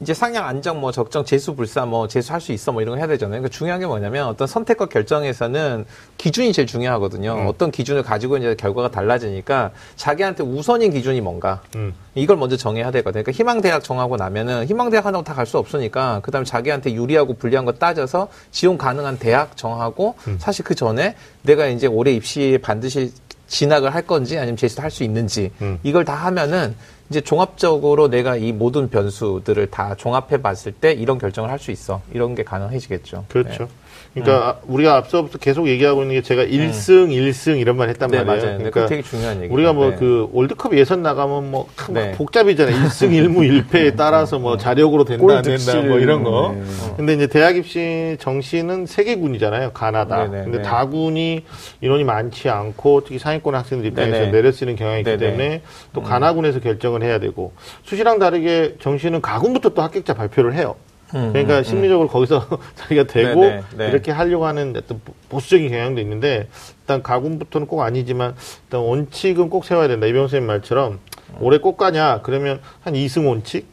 이제 상향 안정 뭐 적정 재수 불사 뭐 재수할 수 있어 뭐 이런 거 해야 되잖아요. 그러니까 중요한 게 뭐냐면 어떤 선택과 결정에서는 기준이 제일 중요하거든요. 음. 어떤 기준을 가지고 이제 결과가 달라지니까 자기한테 우선인 기준이 뭔가 음. 이걸 먼저 정해야 되거든요. 그러니까 희망 대학 정하고 나면은 희망 대학 하나고 다 갈 수 없으니까 그다음에 자기한테 유리하고 불리한 거 따져서 지원 가능한 대학 정하고 음. 사실 그 전에 내가 이제 올해 입시에 반드시 진학을 할 건지 아니면 재수를 할 수 있는지 음. 이걸 다 하면은 이제 종합적으로 내가 이 모든 변수들을 다 종합해 봤을 때 이런 결정을 할 수 있어. 이런 게 가능해지겠죠. 그렇죠. 네. 그러니까 아, 우리가 앞서부터 계속 얘기하고 있는 게 제가 1승, 1승 이런 말 했단 네, 말이에요. 맞아요. 네, 그거 되게 중요한 얘기죠. 우리가 뭐 네. 그 월드컵 예선 나가면 뭐 네. 복잡이잖아요. 1승 1무 1패에 따라서 뭐 자력으로 된다 안 된다. 뭐 이런 거. 네. 근데 이제 대학 입시 정시는 세 개군이잖아요. 가나다. 네네, 근데 네. 다군이 인원이 많지 않고 특히 상위권 학생들 입장에서 네네. 내려쓰는 경향이 있기 네네. 때문에 또 가나군에서 결정을 해야 되고 수시랑 다르게 정시는 가군부터 또 합격자 발표를 해요. 음, 그러니까 음, 음. 심리적으로 거기서 자기가 되고 네네, 네. 이렇게 하려고 하는 어떤 보- 보수적인 경향도 있는데 일단 가군부터는 꼭 아니지만 일단 원칙은 꼭 세워야 된다. 이병 선생님 말처럼 올해 꼭 가냐 그러면 한 2승 원칙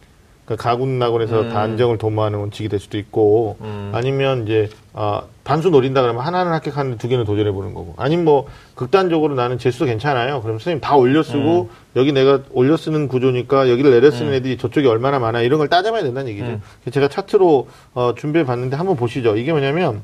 그러니까 가군 나군에서 음. 다 안정을 도모하는 원칙이 될 수도 있고 음. 아니면 이제 아, 반수 노린다 그러면 하나는 합격하는데 두 개는 도전해 보는 거고 아니면 뭐 극단적으로 나는 재수도 괜찮아요. 그럼 선생님 다 올려 쓰고 여기 내가 올려 쓰는 구조니까 여기를 내려 쓰는 애들이 저쪽에 얼마나 많아 이런 걸 따져봐야 된다는 얘기죠. 음. 제가 차트로 어, 준비해 봤는데 한번 보시죠. 이게 뭐냐면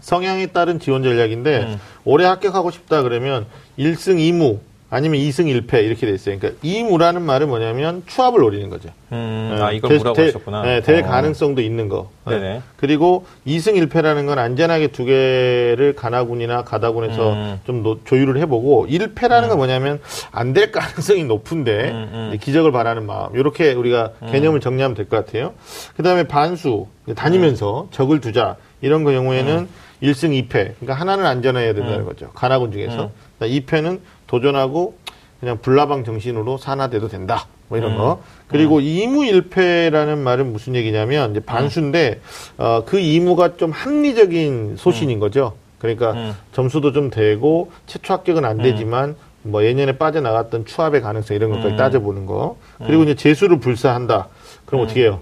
성향에 따른 지원 전략인데 음. 올해 합격하고 싶다 그러면 1승 2무 아니면 2승 1패 이렇게 돼 있어요. 그러니까 이무라는 말은 뭐냐면 추합을 노리는 거죠. 음, 네. 아, 이걸 될- 뭐라고 될- 하셨구나. 네, 될 어. 가능성도 있는 거. 네. 그리고 2승 1패라는 건 안전하게 두 개를 가나군이나 가다군에서 음. 좀 노- 조율을 해보고 1패라는 건 뭐냐면 안 될 가능성이 높은데 음, 음. 기적을 바라는 마음. 이렇게 우리가 개념을 정리하면 될 것 같아요. 그 다음에 반수 다니면서 적을 두자 이런 거 경우에는 1승 2패. 그러니까 하나는 안전해야 된다는 거죠. 가나군 중에서. 2패는 도전하고 그냥 불나방 정신으로 산화돼도 된다. 뭐 이런 거. 그리고 이무 일패라는 말은 무슨 얘기냐면 이제 반수인데 어, 그 이무가 좀 합리적인 소신인 거죠. 그러니까 음. 점수도 좀 되고 최초 합격은 안 되지만 뭐 예년에 빠져나갔던 추합의 가능성 이런 것까지 음. 따져보는 거. 그리고 이제 재수를 불사한다. 그럼 어떻게 해요?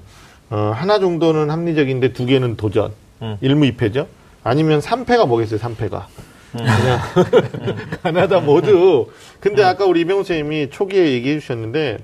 어, 하나 정도는 합리적인데 두 개는 도전. 음. 일무 이패죠. 아니면 3패가 뭐겠어요, 3패가. 그냥 가나다 모두. 근데 아까 우리 이병호 선생님이 초기에 얘기해 주셨는데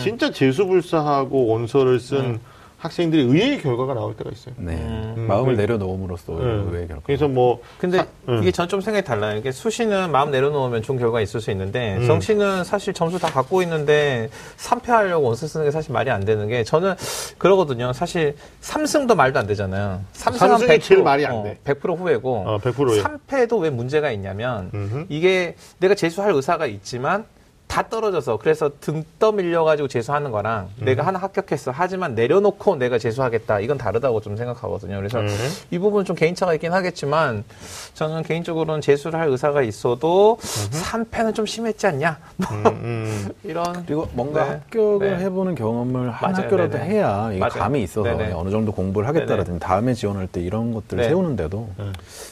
진짜 재수불사하고 원서를 쓴 학생들이 의외의 결과가 나올 때가 있어요. 네. 음. 마음을 그- 내려놓음으로써 네. 의외의 결과. 그래서 뭐 근데 사- 음. 이게 전 좀 생각이 달라요. 이게 수시는 마음 내려놓으면 좋은 결과가 있을 수 있는데 음. 정시는 사실 점수 다 갖고 있는데 3패하려고 원서 쓰는 게 사실 말이 안 되는 게 저는 그러거든요. 사실 3승도 말도 안 되잖아요. 3승은 삼승이 제일 말이 안 돼. 100% 후회고 어, 100% 예요. 3패도 왜 문제가 있냐면 음흠. 이게 내가 재수할 의사가 있지만 다 떨어져서 그래서 등 떠밀려 가지고 재수하는 거랑 음. 내가 하나 합격했어 하지만 내려놓고 내가 재수하겠다 이건 다르다고 좀 생각하거든요. 그래서 음. 이 부분은 좀 개인차가 있긴 하겠지만 저는 개인적으로는 재수를 할 의사가 있어도 3패는 좀 심했지 않냐 뭐 음, 음. 이런 그리고 뭔가 네. 합격을 네. 해보는 경험을 한 맞아요. 학교라도 네네. 해야 이게 맞아요. 감이 있어서 네네. 어느 정도 공부를 하겠다라든지 다음에 지원할 때 이런 것들을 네. 세우는데도 네.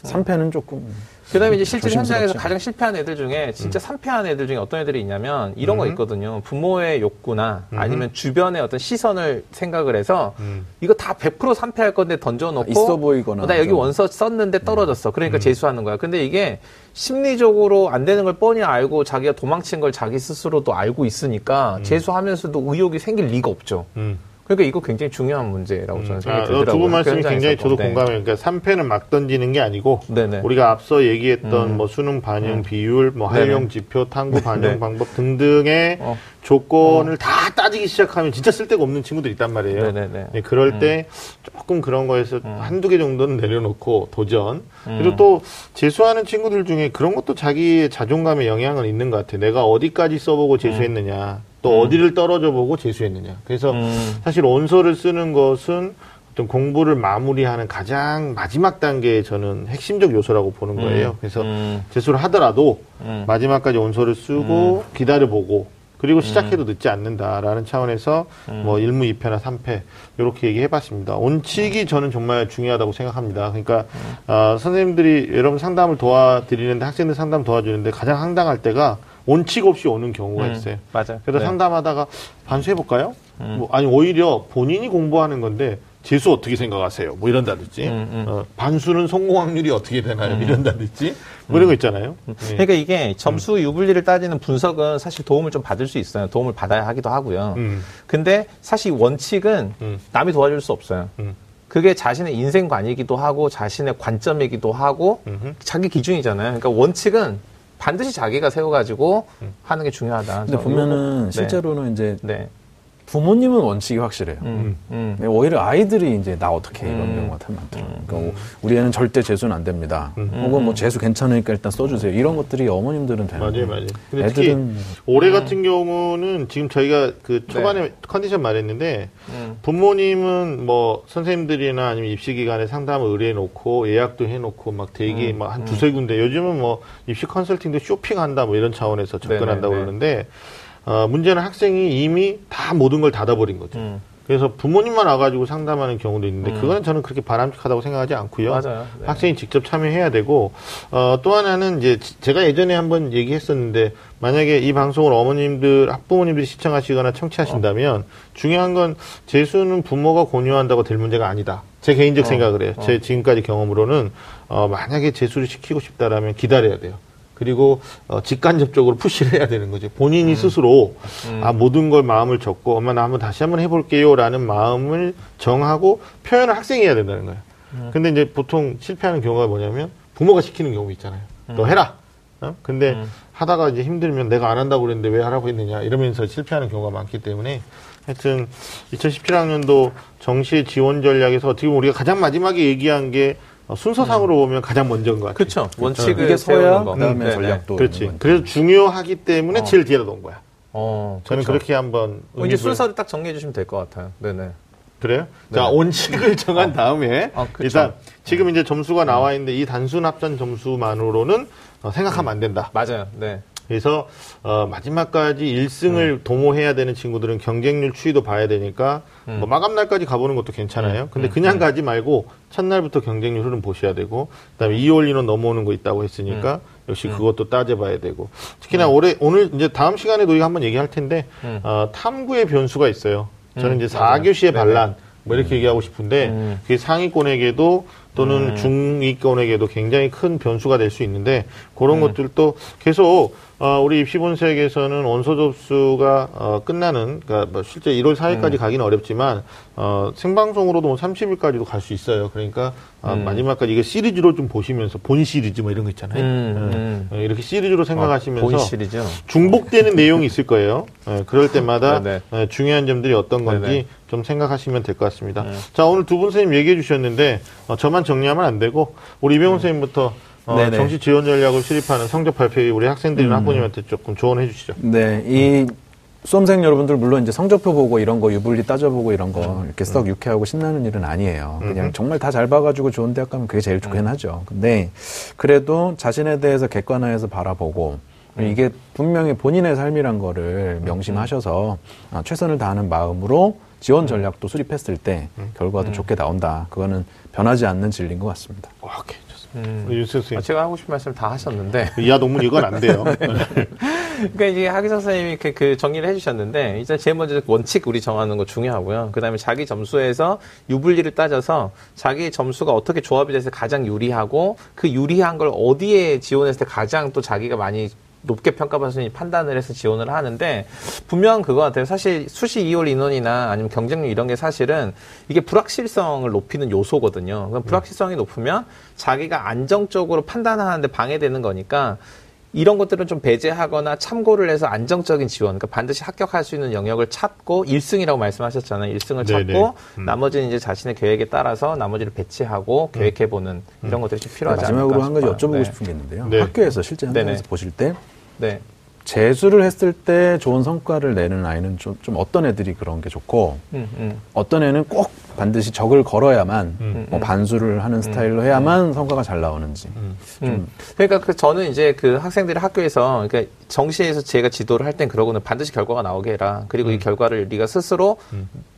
3패는 조금 그다음에 이제 실제 현장에서? 가장 실패한 애들 중에 진짜 3패한 애들 중에 어떤 애들이 있냐면 이런 거 음. 있거든요. 부모의 욕구나 음. 아니면 주변의 어떤 시선을 생각을 해서 음. 이거 다 100% 3패할 건데 던져놓고 있어 보이거나 나 여기 좀. 원서 썼는데 떨어졌어. 음. 그러니까 재수하는 거야. 근데 이게 심리적으로 안 되는 걸 뻔히 알고 자기가 도망친 걸 자기 스스로도 알고 있으니까 재수하면서도 의욕이 생길 리가 없죠. 음. 그러니까 이거 굉장히 중요한 문제라고 저는 생각이 아, 들더라고요. 두분 말씀이 굉장히. 저도 네. 공감해요. 그러니까 3패는 막 던지는 게 아니고 네네. 우리가 앞서 얘기했던 음. 뭐 수능 반영 비율, 뭐 네네. 활용 지표, 탐구 반영 네. 방법 등등의 어. 조건을 다 따지기 시작하면 진짜 쓸데가 없는 친구들이 있단 말이에요. 네네네. 네, 그럴 때 조금 그런 거에서 음. 한두 개 정도는 내려놓고 도전. 그리고 또 재수하는 친구들 중에 그런 것도 자기의 자존감에 영향을 있는 것 같아요. 내가 어디까지 써보고 재수했느냐, 또 어디를 떨어져 보고 재수했느냐. 그래서 음. 사실 원서를 쓰는 것은 어떤 공부를 마무리하는 가장 마지막 단계의 저는 핵심적 요소라고 보는 거예요. 그래서 음. 재수를 하더라도 음. 마지막까지 원서를 쓰고 기다려보고 그리고 시작해도 늦지 않는다라는 차원에서 뭐 1무 2패나 3패 이렇게 얘기해봤습니다. 원칙이 저는 정말 중요하다고 생각합니다. 그러니까 아, 선생님들이 여러분 상담을 도와드리는데 학생들 상담 도와주는데 가장 황당할 때가 원칙 없이 오는 경우가 음, 있어요. 맞아요. 그래서 네. 상담하다가 반수해볼까요? 음. 뭐, 아니, 오히려 본인이 공부하는 건데, 재수 어떻게 생각하세요? 뭐 이런다든지, 음, 음. 어, 반수는 성공 확률이 어떻게 되나요? 이런다든지, 뭐 이런 거 있잖아요. 네. 그러니까 이게 점수 유불리를 따지는 분석은 사실 도움을 좀 받을 수 있어요. 도움을 받아야 하기도 하고요. 음. 근데 사실 원칙은 음. 남이 도와줄 수 없어요. 음. 그게 자신의 인생관이기도 하고 자신의 관점이기도 하고 음흠. 자기 기준이잖아요. 그러니까 원칙은 반드시 자기가 세워가지고 음. 하는 게 중요하다. 근데 보면은 네. 실제로는 이제 네. 부모님은 원칙이 확실해요. 음. 음. 근데 오히려 아이들이 이제 나 어떻게 해 이런 음. 경우가 참 많더라고요. 그러니까 우리 애는 절대 재수는 안 됩니다. 음. 혹은 뭐 재수 괜찮으니까 일단 써주세요. 이런 것들이 어머님들은 되는데 맞아요, 맞아요. 근데 애들은 특히 음. 올해 같은 경우는 지금 저희가 그 초반에 컨디션 말했는데, 네. 음. 부모님은 뭐 선생님들이나 아니면 입시 기관에 상담을 의뢰해 놓고 예약도 해 놓고 막 대기 음. 막한 두세 군데 요즘은 뭐 입시 컨설팅도 쇼핑한다 뭐 이런 차원에서 접근한다고 네네네. 그러는데 어 문제는 학생이 이미 다 모든 걸 닫아버린 거죠. 음. 그래서 부모님만 와가지고 상담하는 경우도 있는데 음. 그거는 저는 그렇게 바람직하다고 생각하지 않고요. 맞아요. 네. 학생이 직접 참여해야 되고 어, 또 하나는 이제 지- 제가 예전에 한번 얘기했었는데 만약에 이 방송을 어머님들 학부모님들이 시청하시거나 청취하신다면 중요한 건 재수는 부모가 권유한다고 될 문제가 아니다. 제 개인적 어, 생각을 해요. 어. 제 지금까지 경험으로는 어, 만약에 재수를 시키고 싶다라면 기다려야 돼요. 그리고 어, 직간접적으로 푸시를 해야 되는 거죠. 본인이 스스로 음. 아 모든 걸 마음을 접고 엄마 나 한번 다시 한번 해볼게요라는 마음을 정하고 표현을 학생이 해야 된다는 거예요. 음. 근데 이제 보통 실패하는 경우가 뭐냐면 부모가 시키는 경우 있잖아요. 너 해라. 어? 근데 하다가 이제 힘들면 내가 안 한다고 그랬는데 왜 하라고 했느냐 이러면서 실패하는 경우가 많기 때문에 하여튼 2017학년도 정시 지원 전략에서 어떻게 보면 우리가 가장 마지막에 얘기한 게 어, 순서상으로 보면 가장 먼저인 것 같아요. 그렇죠. 원칙을 이게 서야. 그다음에 음, 네네. 전략도 그렇지. 있는 거니까. 그래서 중요하기 때문에 제일 뒤에다 놓은 거야. 어, 저는 그렇죠. 그렇게 한번 어, 이제 순서를 딱 정리해 주시면 될 것 같아요. 네네. 그래요? 자 원칙을 정한 다음에 아. 일단 지금 이제 점수가 나와 있는데 이 단순 합산 점수만으로는 어, 생각하면 안 된다. 맞아요. 네. 그래서 어, 마지막까지 1승을 도모해야 되는 친구들은 경쟁률 추이도 봐야 되니까 뭐 마감 날까지 가보는 것도 괜찮아요. 근데 그냥 가지 말고 첫날부터 경쟁률 흐름 보셔야 되고 그다음에 2월 인원 넘어오는 거 있다고 했으니까 역시 그것도 따져봐야 되고. 특히나 올해 오늘 이제 다음 시간에도 이거 한번 얘기할 텐데 어, 탐구의 변수가 있어요. 저는 이제 맞아요. 4교시의 네네. 반란 뭐 이렇게 얘기하고 싶은데 음. 그게 상위권에게도 또는 중위권에게도 굉장히 큰 변수가 될 수 있는데 그런 것들도 계속 어, 우리 입시본색에서는 원서 접수가 어, 끝나는 그러니까 뭐 실제 1월 4일까지 가기는 어렵지만 어, 생방송으로도 뭐 30일까지도 갈 수 있어요. 그러니까 아, 마지막까지 이게 시리즈로 좀 보시면서 본 시리즈 뭐 이런 거 있잖아요. 음, 예, 이렇게 시리즈로 생각하시면서 본 시리즈. 중복되는 내용이 있을 거예요. 예, 그럴 때마다 네네. 예, 중요한 점들이 어떤 건지 네네. 좀 생각하시면 될 것 같습니다. 자, 오늘 두 분 선생님 얘기해 주셨는데, 어, 저만 정리하면 안 되고, 우리 이병훈 선생님부터 어. 정시 지원 전략을 수립하는 성적 발표에 우리 학생들이나 학부모님한테 조금 조언해 주시죠. 네, 이 수험생 여러분들 물론 이제 성적표 보고 이런 거 유불리 따져보고 이런 거 이렇게 썩 유쾌하고 신나는 일은 아니에요. 그냥 정말 다 잘 봐가지고 좋은 대학 가면 그게 제일 좋긴 하죠. 근데 그래도 자신에 대해서 객관화해서 바라보고 이게 분명히 본인의 삶이란 거를 명심하셔서 아, 최선을 다하는 마음으로 지원 전략도 수립했을 때 결과도 좋게 나온다. 그거는 변하지 않는 진리인 것 같습니다. 오케이. 음. 우리 윤수 아, 선생님. 제가 하고 싶은 말씀 다 하셨는데. 이하 동문 이건 안 돼요. 그러니까 이제 하기석 선생님이 그, 그 정리를 해주셨는데 일단 제일 먼저 원칙 우리 정하는 거 중요하고요. 그다음에 자기 점수에서 유불리를 따져서 자기 점수가 어떻게 조합이 돼서 가장 유리하고 그 유리한 걸 어디에 지원했을 때 가장 또 자기가 많이 높게 있는 판단을 해서 지원을 하는데 분명한 그거 같아요. 사실 수시 2월 인원이나 아니면 경쟁률 이런 게 사실은 이게 불확실성을 높이는 요소거든요. 그럼 불확실성이 높으면 자기가 안정적으로 판단하는데 방해되는 거니까 이런 것들은 좀 배제하거나 참고를 해서 안정적인 지원, 그러니까 반드시 합격할 수 있는 영역을 찾고 1승이라고 말씀하셨잖아요. 1승을 네네. 찾고 나머지는 이제 자신의 계획에 따라서 나머지를 배치하고 계획해 보는 이런 것들이 좀 필요하지 않을까 마지막으로 한 가지. 여쭤보고 네. 싶은 게 있는데요. 네. 학교에서 실제 현장에서. 보실 때 네. 재수를 했을 때 좋은 성과를 내는 아이는 좀, 좀 어떤 애들이 그런 게 좋고 음, 음. 어떤 애는 꼭 반드시 적을 걸어야만 음. 뭐 반수를 하는 스타일로 해야만 성과가 잘 나오는지 음. 그러니까 그 저는 이제 그 학생들이 학교에서 그러니까 정시에서 제가 지도를 할 땐 그러고는 반드시 결과가 나오게 해라. 그리고 이 결과를 네가 스스로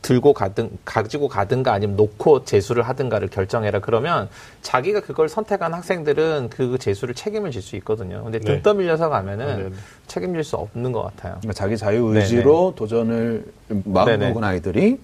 들고 가든 가지고 가든가 아니면 놓고 재수를 하든가를 결정해라. 그러면 자기가 그걸 선택한 학생들은 그 재수를 책임을 질 수 있거든요. 근데 등 네. 떠밀려서 가면은 아, 네 네. 책임질 수 없는 것 같아요. 그러니까 자기 자유 의지로 도전을 마음. 먹은 아이들이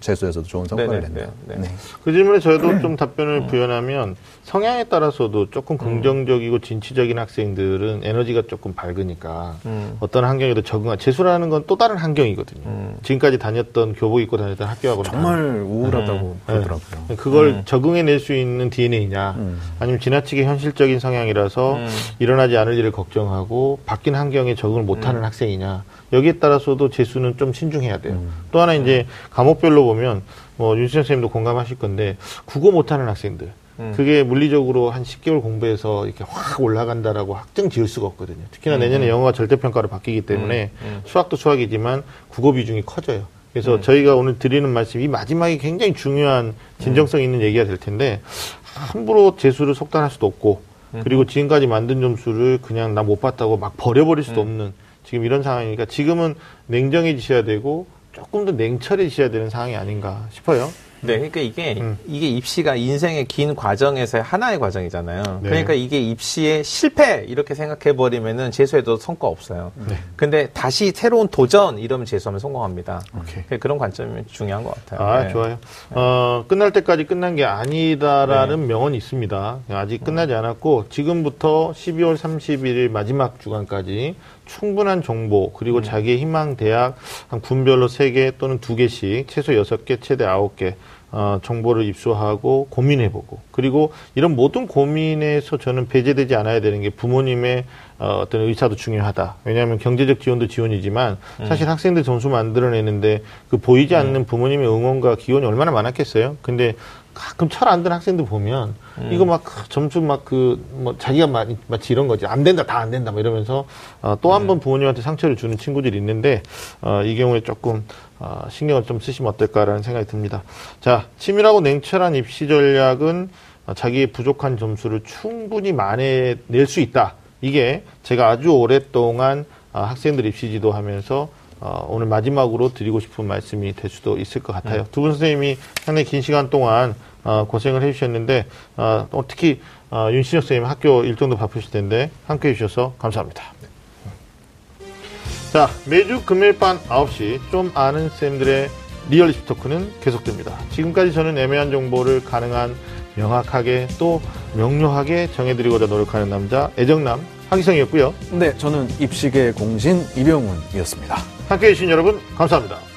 재수에서도 좋은 성과를 네네. 낸다. 네. 네. 그 질문에 저도 좀 답변을 부연하면 성향에 따라서도 조금 긍정적이고 진취적인 학생들은 에너지가 조금 밝으니까 음. 어떤 환경에도 적응하 재수라는 건 또 다른 환경이거든요. 음. 지금까지 다녔던 교복 입고 다녔던 학교하고는 정말 다른. 우울하다고 그러더라고요. 그걸 음. 적응해낼 수 있는 DNA냐, 아니면 지나치게 현실적인 성향이라서 음. 일어나지 않을 일을 걱정하고 바뀐 환경에 적응을 못하는 음. 학생이냐, 여기에 따라서도 재수는 좀 신중해야 돼요. 음. 또 하나 이제 과목별로 보면 뭐 윤수 선생님도 공감하실 건데 국어 못하는 학생들. 음. 그게 물리적으로 한 10개월 공부해서 이렇게 확 올라간다라고 확정 지을 수가 없거든요. 특히나 음. 내년에 영어가 절대평가로 바뀌기 때문에 수학도 수학이지만 국어 비중이 커져요. 그래서 음. 저희가 오늘 드리는 말씀이 마지막에 굉장히 중요한 진정성 있는 얘기가 될 텐데 함부로 재수를 속단할 수도 없고 그리고 지금까지 만든 점수를 그냥 나 못 봤다고 막 버려버릴 수도 없는 지금 이런 상황이니까 지금은 냉정해지셔야 되고 조금 더 냉철해지셔야 되는 상황이 아닌가 싶어요. 네, 그러니까 이게 음. 이게 입시가 인생의 긴 과정에서의 하나의 과정이잖아요. 네. 그러니까 이게 입시의 실패 이렇게 생각해 버리면은 재수해도 성과 없어요. 네. 근데 다시 새로운 도전 이러면 재수하면 성공합니다. 오케이. 그런 관점이 중요한 것 같아요. 아, 네. 좋아요. 어, 끝날 때까지 끝난 게 아니다라는 명언이 있습니다. 아직 끝나지 않았고, 지금부터 12월 31일 마지막 주간까지 충분한 정보, 그리고 자기의 희망 대학 한 군별로 3개 또는 2개씩, 최소 6개, 최대 9개, 어, 정보를 입수하고 고민해보고 그리고 이런 모든 고민에서 저는 배제되지 않아야 되는 게 부모님의 어, 어떤 의사도 중요하다. 왜냐하면 경제적 지원도 지원이지만 사실 학생들 점수 만들어내는데 그 보이지 않는 부모님의 응원과 기원이 얼마나 많았겠어요. 근데 가끔 철 안 든 학생들 보면 이거 막그 점수 막 그 뭐 자기가 마, 마치 이런 거지 안 된다 다 안 된다 뭐 이러면서 어, 또 한번 부모님한테 상처를 주는 친구들이 있는데 어, 이 경우에 조금 어, 신경을 좀 쓰시면 어떨까라는 생각이 듭니다. 자 치밀하고 냉철한 입시 전략은 어, 자기의 부족한 점수를 충분히 만회낼 수 있다. 이게 제가 아주 오랫동안 어, 학생들 입시 지도하면서 어, 오늘 마지막으로 드리고 싶은 말씀이 될 수도 있을 것 같아요. 두분 선생님이 상당히 긴 시간 동안 어, 고생을 해주셨는데 어, 또 특히 어, 윤신혁 선생님 학교 일정도 바쁘실 텐데 함께 해 주셔서 감사합니다. 자 매주 금요일 밤 9시 좀 아는 쌤들의 리얼리스트 토크는 계속됩니다. 지금까지 저는 애매한 정보를 가능한 명확하게 또 명료하게 정해드리고자 노력하는 남자 애정남 하기성이었고요. 네, 저는 입시계 공신 이병훈이었습니다. 함께해 주신 여러분 감사합니다.